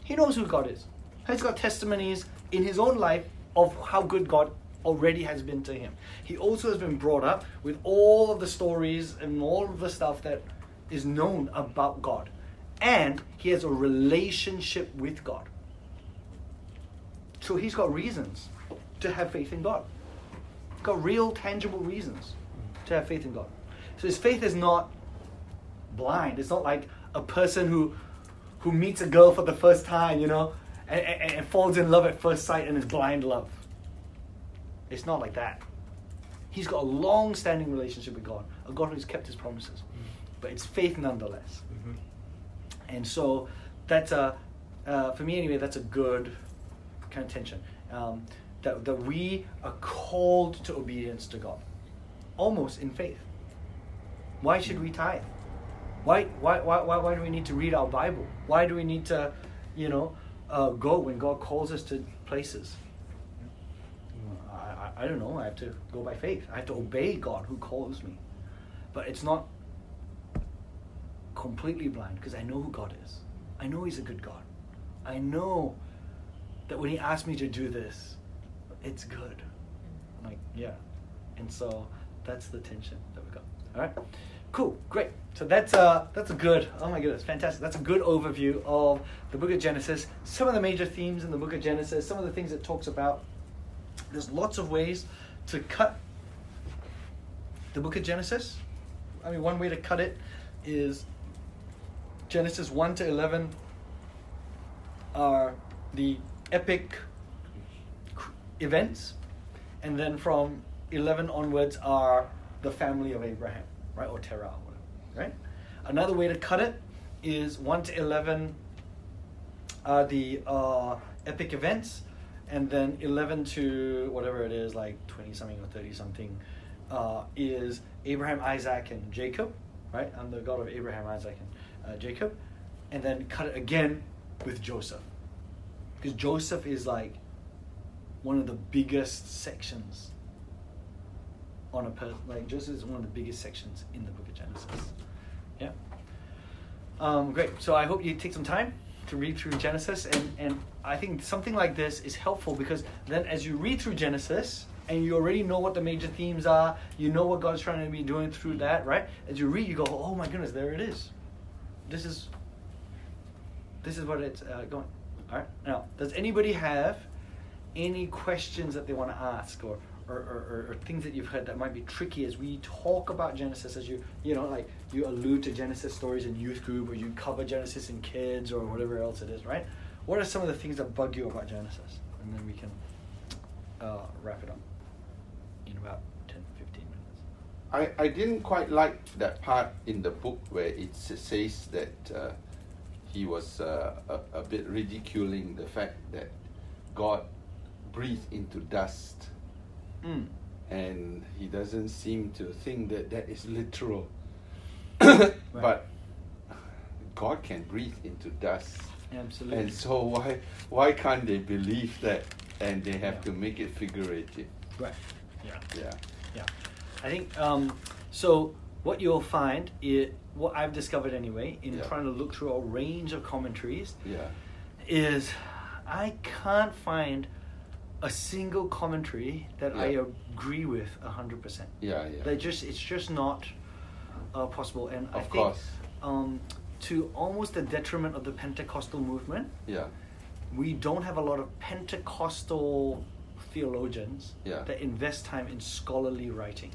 He knows who God is. He's got testimonies in his own life of how good God already has been to him. He also has been brought up with all of the stories and all of the stuff that is known about God. And he has a relationship with God. So he's got reasons to have faith in God. He's got real, tangible reasons to have faith in God. So his faith is not blind. It's not like a person who who meets a girl for the first time, you know, and, and, and falls in love at first sight and is blind love. It's not like that. He's got a long standing relationship with God, a God who's kept his promises. But it's faith nonetheless. And so that's a, uh, for me anyway, that's a good kind of tension. Um, that, that we are called to obedience to God, almost in faith. Why should we tithe? Why, why, why, why, why do we need to read our Bible? Why do we need to, you know, uh, go when God calls us to places? I, I, I don't know. I have to go by faith. I have to obey God who calls me. But it's not completely blind because I know who God is. I know He's a good God. I know that when He asks me to do this, it's good. I'm like, yeah. And so that's the tension that we got. All right. Cool, great. So that's uh that's a good. Oh my goodness, fantastic. That's a good overview of the Book of Genesis. Some of the major themes in the Book of Genesis. Some of the things it talks about. There's lots of ways to cut the Book of Genesis. I mean, one way to cut it is Genesis one to eleven are the epic events, and then from eleven onwards are the family of Abraham right? Or Terah, right? Another way to cut it is 1 to 11 are the uh, epic events, and then 11 to whatever it is, like 20 something or 30 something, uh, is Abraham, Isaac, and Jacob, right? I'm the God of Abraham, Isaac, and uh, Jacob. And then cut it again with Joseph. Because Joseph is like one of the biggest sections on a person. Like Joseph is one of the biggest sections in the book of Genesis. Yeah. Um, great. So I hope you take some time to read through Genesis, and and I think something like this is helpful because then as you read through Genesis and you already know what the major themes are, you know what God's trying to be doing through that, right? As you read, you go, oh my goodness, there it is. This is. This is what it's uh, going. All right. Now, does anybody have any questions that they want to ask or or, or, or, things that you've heard that might be tricky as we talk about Genesis as you you know like you allude to Genesis stories in youth group or you cover Genesis in kids or whatever else it is, right? What are some of the things that bug you about Genesis? And then we can uh, wrap it up in about 10, 15 minutes. I, I didn't quite like that part in the book where it says that uh, he was uh, a, a bit ridiculing the fact that God breathed into dust Mm. and he doesn't seem to think that that is literal. Right. But God can breathe into dust. Absolutely. And so why why can't they believe that and they have Yeah. to make it figurative? Right. Yeah. Yeah. Yeah. I think um, so. What you'll find is what I've discovered anyway in Yeah. trying to look through a range of commentaries Yeah. is I can't find a single commentary that I agree with hundred percent. Yeah, yeah. They just it's just not uh, possible, and I Of think course. um, to almost the detriment of the Pentecostal movement, Yeah. we don't have a lot of Pentecostal theologians Yeah. that invest time in scholarly writing.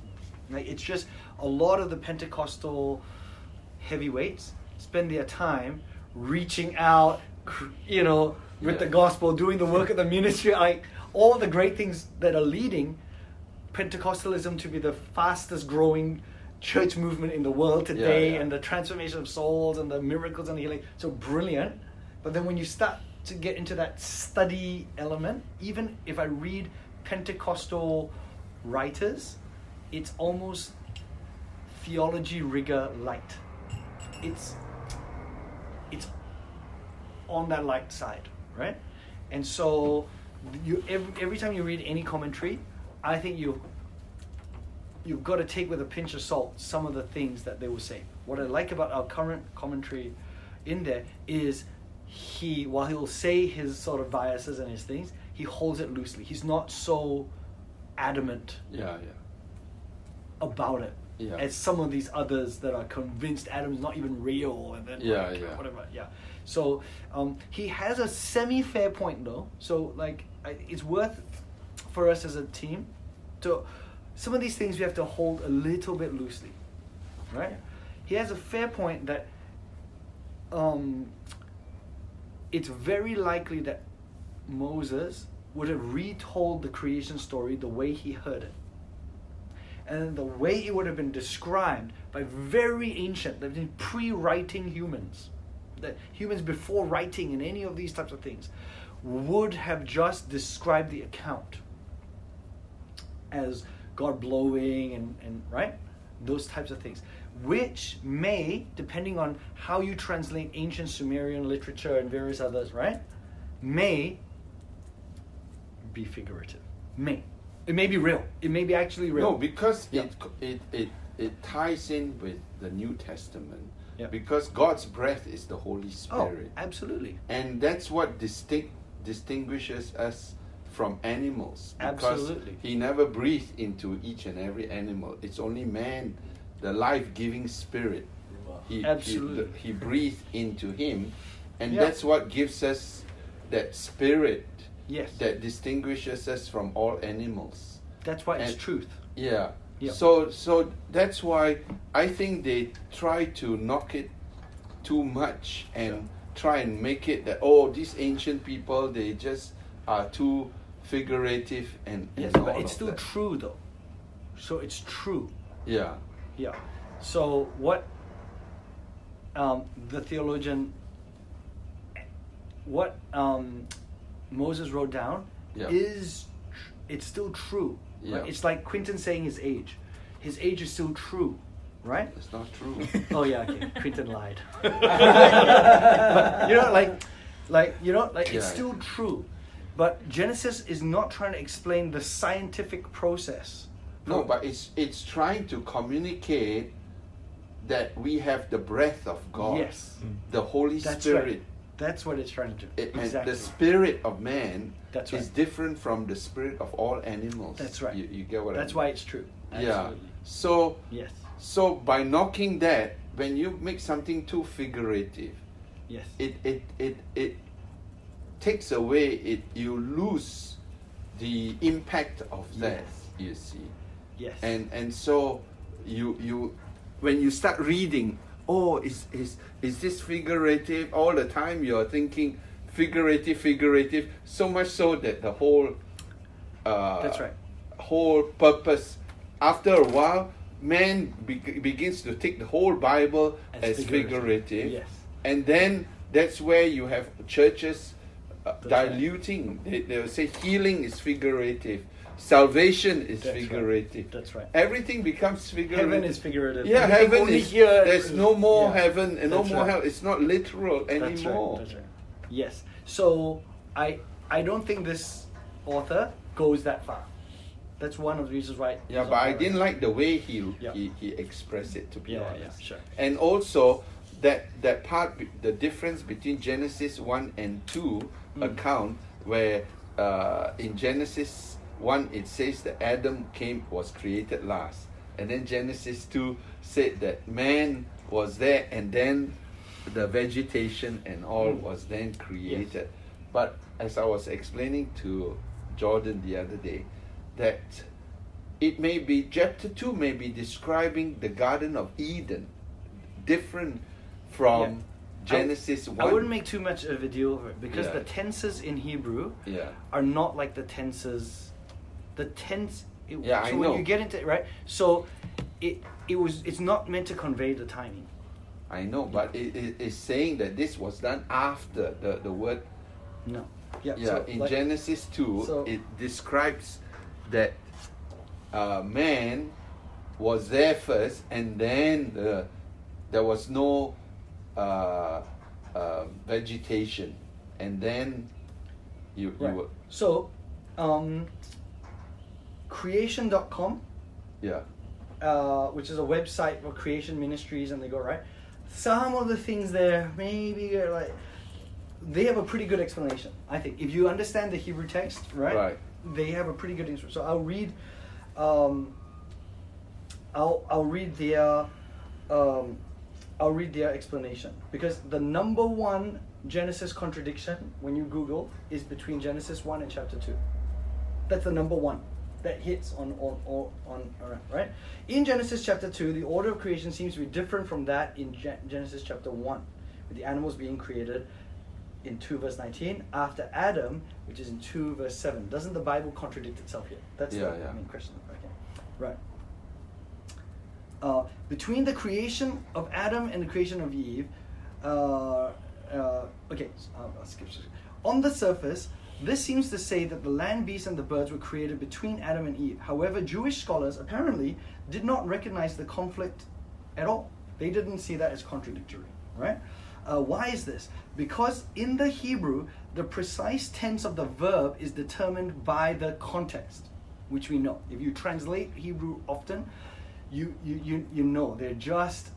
Like it's just a lot of the Pentecostal heavyweights spend their time reaching out, you know, with Yeah. the gospel, doing the work of the ministry. Like all the great things that are leading Pentecostalism to be the fastest growing church movement in the world today yeah. and the transformation of souls and the miracles and the healing. So brilliant. But then when you start to get into that study element, even if I read Pentecostal writers, it's almost theology rigor light. It's it's on that light side, right? And so you every, every time you read any commentary, I think you you've got to take with a pinch of salt some of the things that they will say. What I like about our current commentary in there is he while he'll say his sort of biases and his things, he holds it loosely. He's not so adamant Yeah, yeah. about it Yeah. as some of these others that are convinced Adam's not even real and then Yeah, like, yeah. whatever yeah so um, he has a semi fair point though. So like it's worth for us as a team to some of these things we have to hold a little bit loosely right? He has a fair point that um, it's very likely that Moses would have retold the creation story the way he heard it. And the way it would have been described by very ancient, that pre-writing humans, that humans before writing and any of these types of things, would have just described the account as God blowing and, and right? Those types of things. Which may, depending on how you translate ancient Sumerian literature and various others, right? May be figurative. May. It may be real. It may be actually real. No, because Yeah. it, it it it ties in with the New Testament. Yeah. Because God's breath is the Holy Spirit. Oh, absolutely. and that's what distinct distinguishes us from animals because Absolutely. he never breathed into each and every animal it's only man the life-giving spirit he, Absolutely. he, he breathed into him and Yeah. that's what gives us that spirit Yes. that distinguishes us from all animals That's why it's truth. yeah. Yeah. So so that's why I think they try to knock it too much and try and make it that oh these ancient people they just are too figurative and, and Yes, but it's still that. true though. So it's true. Yeah. Yeah. So what um, the theologian, what um, Moses wrote down Yeah. is tr- it's still true. Right? Yeah. It's like Quinton saying his age. His age is still true, right? It's not true. oh yeah, okay. Quinton lied. but you know, like, like you know, like it's Yeah. still true. But Genesis is not trying to explain the scientific process. no, but it's it's trying to communicate that we have the breath of God. Yes. The Holy That's Spirit. right. That's what it's trying to do. It, exactly. the spirit of man That's is different from the spirit of all animals. That's right. You, you get what I mean? That's why it's true. Yeah. So Yes. so by knocking that, when you make something too figurative, Yes. it it it, it takes away it you lose the impact of that. Yes. You see, Yes. and and so you you when you start reading, oh, is is is this figurative? All the time you're thinking figurative, figurative. So much so that the whole uh, That's right. whole purpose. After a while, man be- begins to take the whole Bible As as, figurative. figurative, Yes. and then that's where you have churches uh, That's right. diluting. They, they will say healing is figurative, salvation is That's right. figurative. That's right. Everything becomes figurative. Heaven is figurative. Yeah, Everything heaven is. here there's no more yeah. heaven and no more right. hell. It's not literal That's anymore. right. That's right. Yes. So I I don't think this author goes that far. That's one of the reasons why. Yeah, but I didn't like the way he Yeah. he, he expressed it. To be Yeah, yeah, sure. And also that that part, the difference between Genesis one and two Mm. account, where uh, in Genesis one it says that Adam came was created last, and then Genesis two said that man was there, and then the vegetation and all Mm. was then created. But as I was explaining to Jordan the other day, that it may be chapter 2 may be describing the garden of eden different from Yeah. genesis I 1 I wouldn't make too much of a deal of it because Yeah. the tenses in Hebrew yeah are not like the tenses. The tense. It, Yeah, so I when you get into it, right? So it it was it's not meant to convey the timing. i know but it, it, it's saying that this was done after the, the word No. Yeah. yeah so, in like- genesis 2 so- it describes that uh, man was there first and then the, there was no uh, uh, vegetation and then you, you were So, um, creation.com, yeah uh, which is a website for creation ministries, and they go, right? Some of the things there, maybe are like, they have a pretty good explanation, I think. If you understand the Hebrew text, right? Right. They have a pretty good explanation. So I'll read, um, I'll, I'll read their, um, I'll read their explanation because the number one Genesis contradiction when you Google is between Genesis one and chapter two. That's the number one that hits on on on, on on- right. In Genesis chapter two, the order of creation seems to be different from that in Gen- Genesis chapter one, with the animals being created in two verse nineteen after Adam, which is in two verse seven. Doesn't the Bible contradict itself here? That's Yeah, the yeah. main question. Okay, right. Uh, between the creation of Adam and the creation of Eve, uh, uh, okay, so I'll, I'll skip. On the surface, this seems to say that the land beasts and the birds were created between Adam and Eve. However, Jewish scholars apparently did not recognize the conflict at all. They didn't see that as contradictory, right? Uh, why is this? Because in the Hebrew, the precise tense of the verb is determined by the context, which we know. If you translate Hebrew often, you you you, you know they're just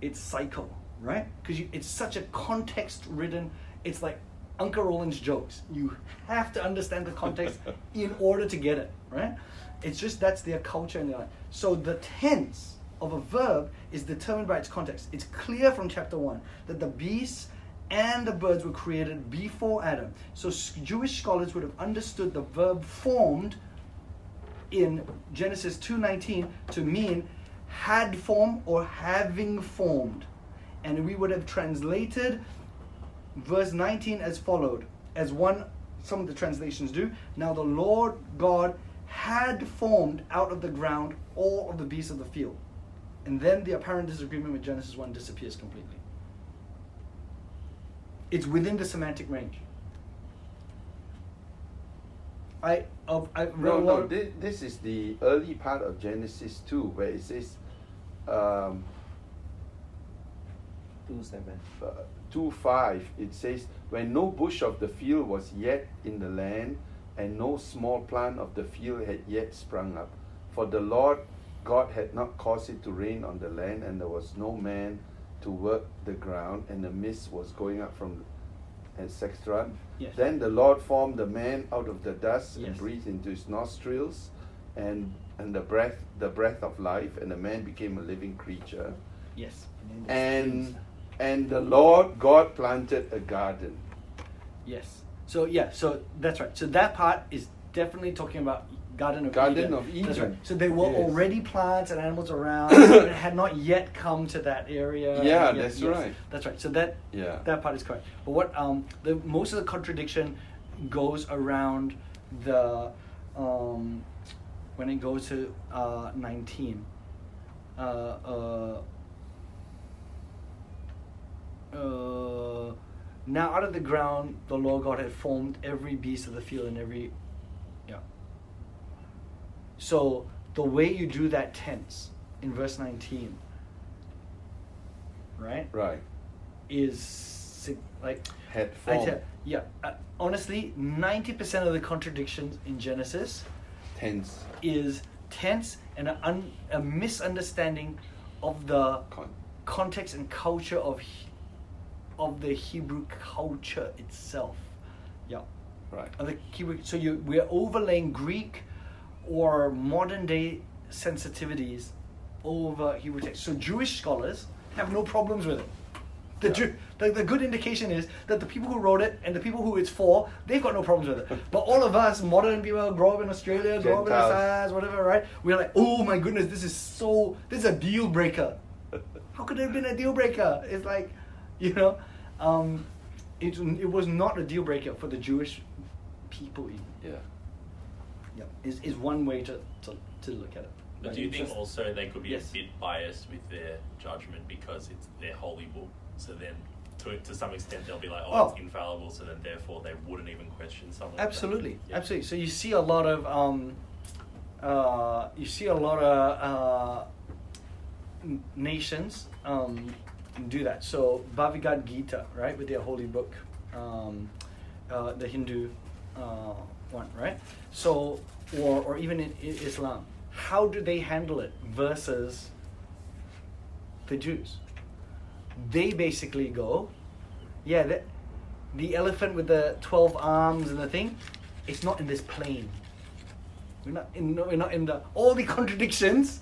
it's cycle, right? Because it's such a context-ridden. It's like Uncle Roland's jokes. You have to understand the context in order to get it, right? It's just that's their culture and their life. So the tense of a verb is determined by its context. It's clear from chapter one that the beasts and the birds were created before Adam. So Jewish scholars would have understood the verb formed in Genesis 2:19 to mean had formed or having formed. And we would have translated verse 19 as followed, as one some of the translations do. Now the Lord God had formed out of the ground all of the beasts of the field. And then the apparent disagreement with Genesis 1 disappears completely. It's within the semantic range. I of I No, no. This, this is the early part of Genesis 2, where it says um, Two seven. uh, 2 5. It says, When no bush of the field was yet in the land, and no small plant of the field had yet sprung up. For the Lord God had not caused it to rain on the land, and there was no man to work the ground, and the mist was going up from etc. Yes. Then the Lord formed the man out of the dust Yes. and breathed into his nostrils, and and the breath the breath of life, and the man became a living creature. Yes. And and the Lord God planted a garden. Yes. So yeah, so that's right. So that part is definitely talking about Garden of Garden Eden. of That's right. So there were Yes. already plants and animals around, but it had not yet come to that area. Yeah, that's yes. right. That's right. So that Yeah. that part is correct. But what um the most of the contradiction goes around the um when it goes to uh 19 uh uh uh now out of the ground the Lord God had formed every beast of the field and every yeah so the way you do that tense in verse 19 right Right. is like Had I form. tell, yeah uh, honestly 90% of the contradictions in genesis Tense. is tense and a, un, a misunderstanding of the Con- context and culture of of the hebrew culture itself yeah Right. of the Hebrew, so you we're overlaying Greek or modern day sensitivities over Hebrew text. So Jewish scholars have no problems with it. The, Yeah. Jew, the, the good indication is that the people who wrote it and the people who it's for, they've got no problems with it. But all of us, modern people, grow up in Australia, grow up in Gentiles. SAS, whatever, right? We're like, oh my goodness, this is so, this is a deal breaker. How could it have been a deal breaker? It's like, you know, um, it, it was not a deal breaker for the Jewish people. Even. Yeah. Yeah, is, is one way to, to, to look at it. But Right, do you it's think just- also they could be Yes. a bit biased with their judgment because it's their holy book? So then, to, to some extent, they'll be like, oh, Oh. it's infallible, so then therefore they wouldn't even question something. like. Absolutely, Yeah. absolutely. So you see a lot of um, uh, you see a lot of uh, nations um, do that. So Bhagavad Gita, right, with their holy book, um, uh, the Hindu uh, one, right? So or or even in, Islam, how do they handle it versus the Jews? They basically go, yeah, that the elephant with the 12 arms and the thing it's not in this plane we're not in we're not in the all the contradictions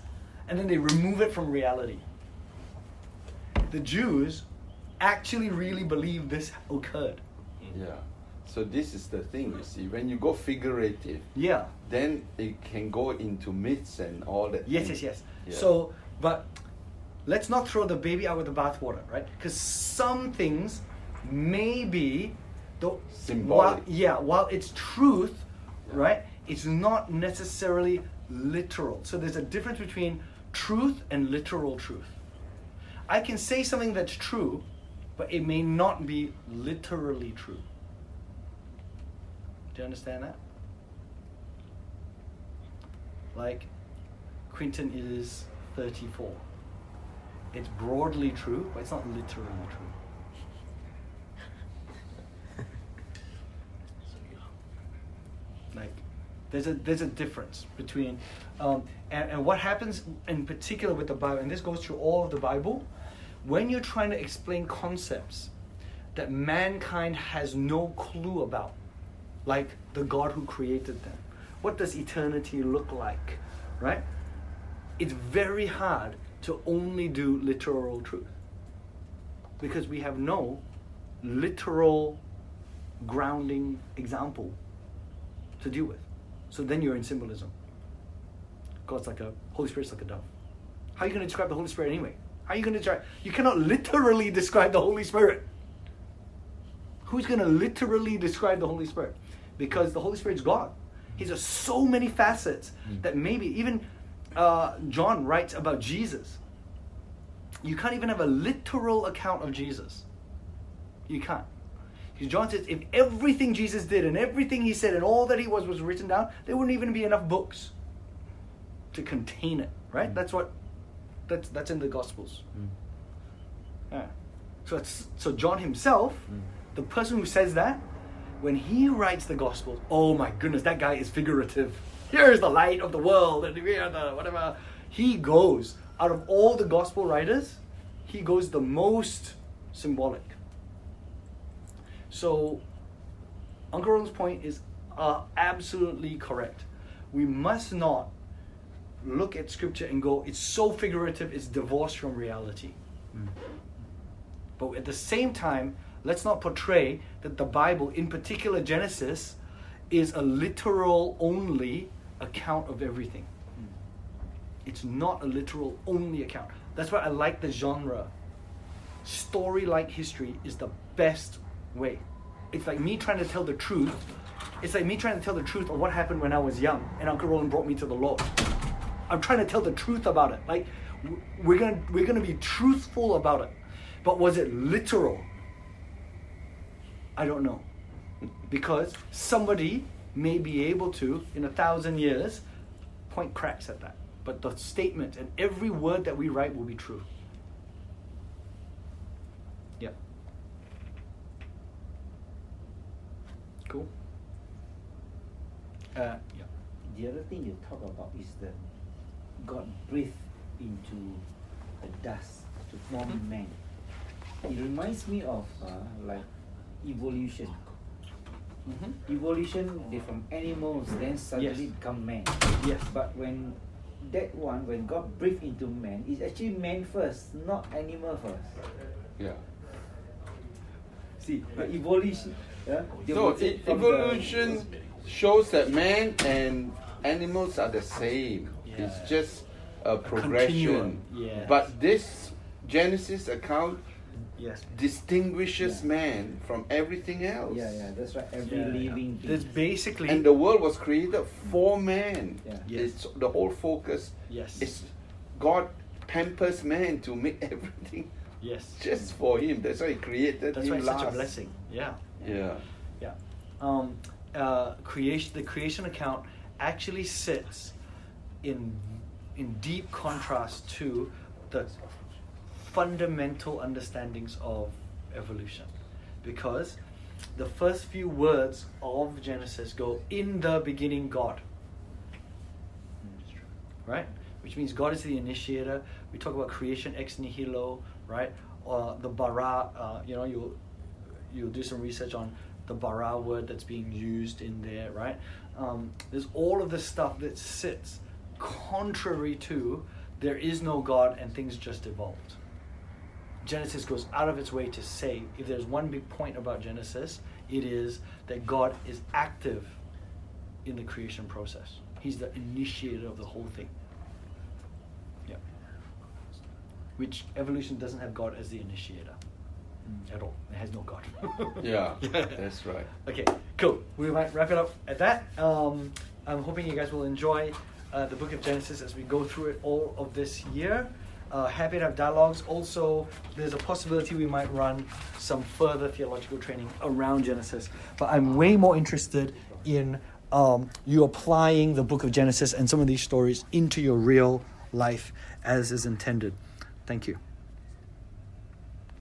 and then they remove it from reality the jews actually really believe this occurred Yeah. So this is the thing, you see. When you go figurative, yeah then it can go into myths and all that. yes yes yes Yeah. so but let's not throw the baby out with the bathwater right because some things may be the Symbolic. while, yeah while it's truth right it's not necessarily literal so there's a difference between truth and literal truth i can say something that's true but it may not be literally true do you understand that like Quinton is 34. It's broadly true, but it's not literally true. Like, there's a there's a difference between, um, and, and what happens in particular with the Bible, and this goes through all of the Bible, when you're trying to explain concepts that mankind has no clue about, like the God who created them. What does eternity look like? Right? It's very hard to only do literal truth because we have no literal grounding example to deal with. So then you're in symbolism. God's like a Holy Spirit's like a dove. How are you going to describe the Holy Spirit anyway? How are you going to try? You cannot literally describe the Holy Spirit. Who's going to literally describe the Holy Spirit? Because the Holy Spirit's God. He's has so many facets that maybe even uh, John writes about Jesus. You can't even have a literal account of Jesus. You can't. Because John says if everything Jesus did and everything he said and all that he was was written down, there wouldn't even be enough books to contain it. Right? That's what that's that's in the Gospels. Yeah. So it's, so John himself, the person who says that, when he writes the Gospels, oh my goodness, that guy is figurative. Here's the light of the world, and here the whatever. He goes out of all the Gospel writers, he goes the most symbolic. So, Uncle Ron's point is uh, absolutely correct. We must not look at Scripture and go, it's so figurative, it's divorced from reality. But at the same time, let's not portray that the Bible, in particular Genesis, is a literal only account of everything. It's not a literal only account. That's why I like the genre. Story like history is the best way. It's like me trying to tell the truth. It's like me trying to tell the truth of what happened when I was young and Uncle Roland brought me to the Lord. I'm trying to tell the truth about it. Like we're gonna we're gonna be truthful about it. But was it literal? I don't know. Because somebody may be able to, in a thousand years, point cracks at that. But the statement and every word that we write will be true. Yep. Cool. Uh, yeah. The other thing you talk about is that God breathed into the dust to form Mhm. man. It reminds me of uh, like evolution. Mm-hmm. Evolution, they from animals, then suddenly Yes. become man. Yes. But when that one, when God breathed into man, it's actually man first, not animal first. Yeah. See, the evolution. Yeah, So will take e- the- evolution shows that man and animals are the same. Yeah. It's just a progression. continuum, yes. But this Genesis account Yes. distinguishes Yeah. man from everything else. Yeah, yeah, that's right. Every Yeah, yeah. living It's being. basically And the world was created for man. Yeah. Yes. It's the whole focus yes. it's God pampers man to make everything yes. just for him. That's why he created That's him why it's last. such a blessing. Yeah. Yeah. Yeah. Um, uh, creation. The creation account actually sits in in deep contrast to the fundamental understandings of evolution, because the first few words of Genesis go in the beginning God. Right, which means God is the initiator. We talk about creation ex nihilo, right? Or the bara. Uh, you know, you you'll do some research on the bara word that's being used in there, right? Um, there's all of this stuff that sits contrary to there is no God and things just evolved. Genesis goes out of its way to say if there's one big point about Genesis, it is that God is active in the creation process. He's the initiator of the whole thing. Yeah. Which evolution doesn't have God as the initiator at all. It has no God. Yeah, that's right. Okay, cool. We might wrap it up at that. Um, I'm hoping you guys will enjoy uh, the book of Genesis as we go through it all of this year. Uh, happy to have dialogues. Also, there's a possibility we might run some further theological training around Genesis. But I'm way more interested in um, you applying the book of Genesis and some of these stories into your real life as is intended. Thank you.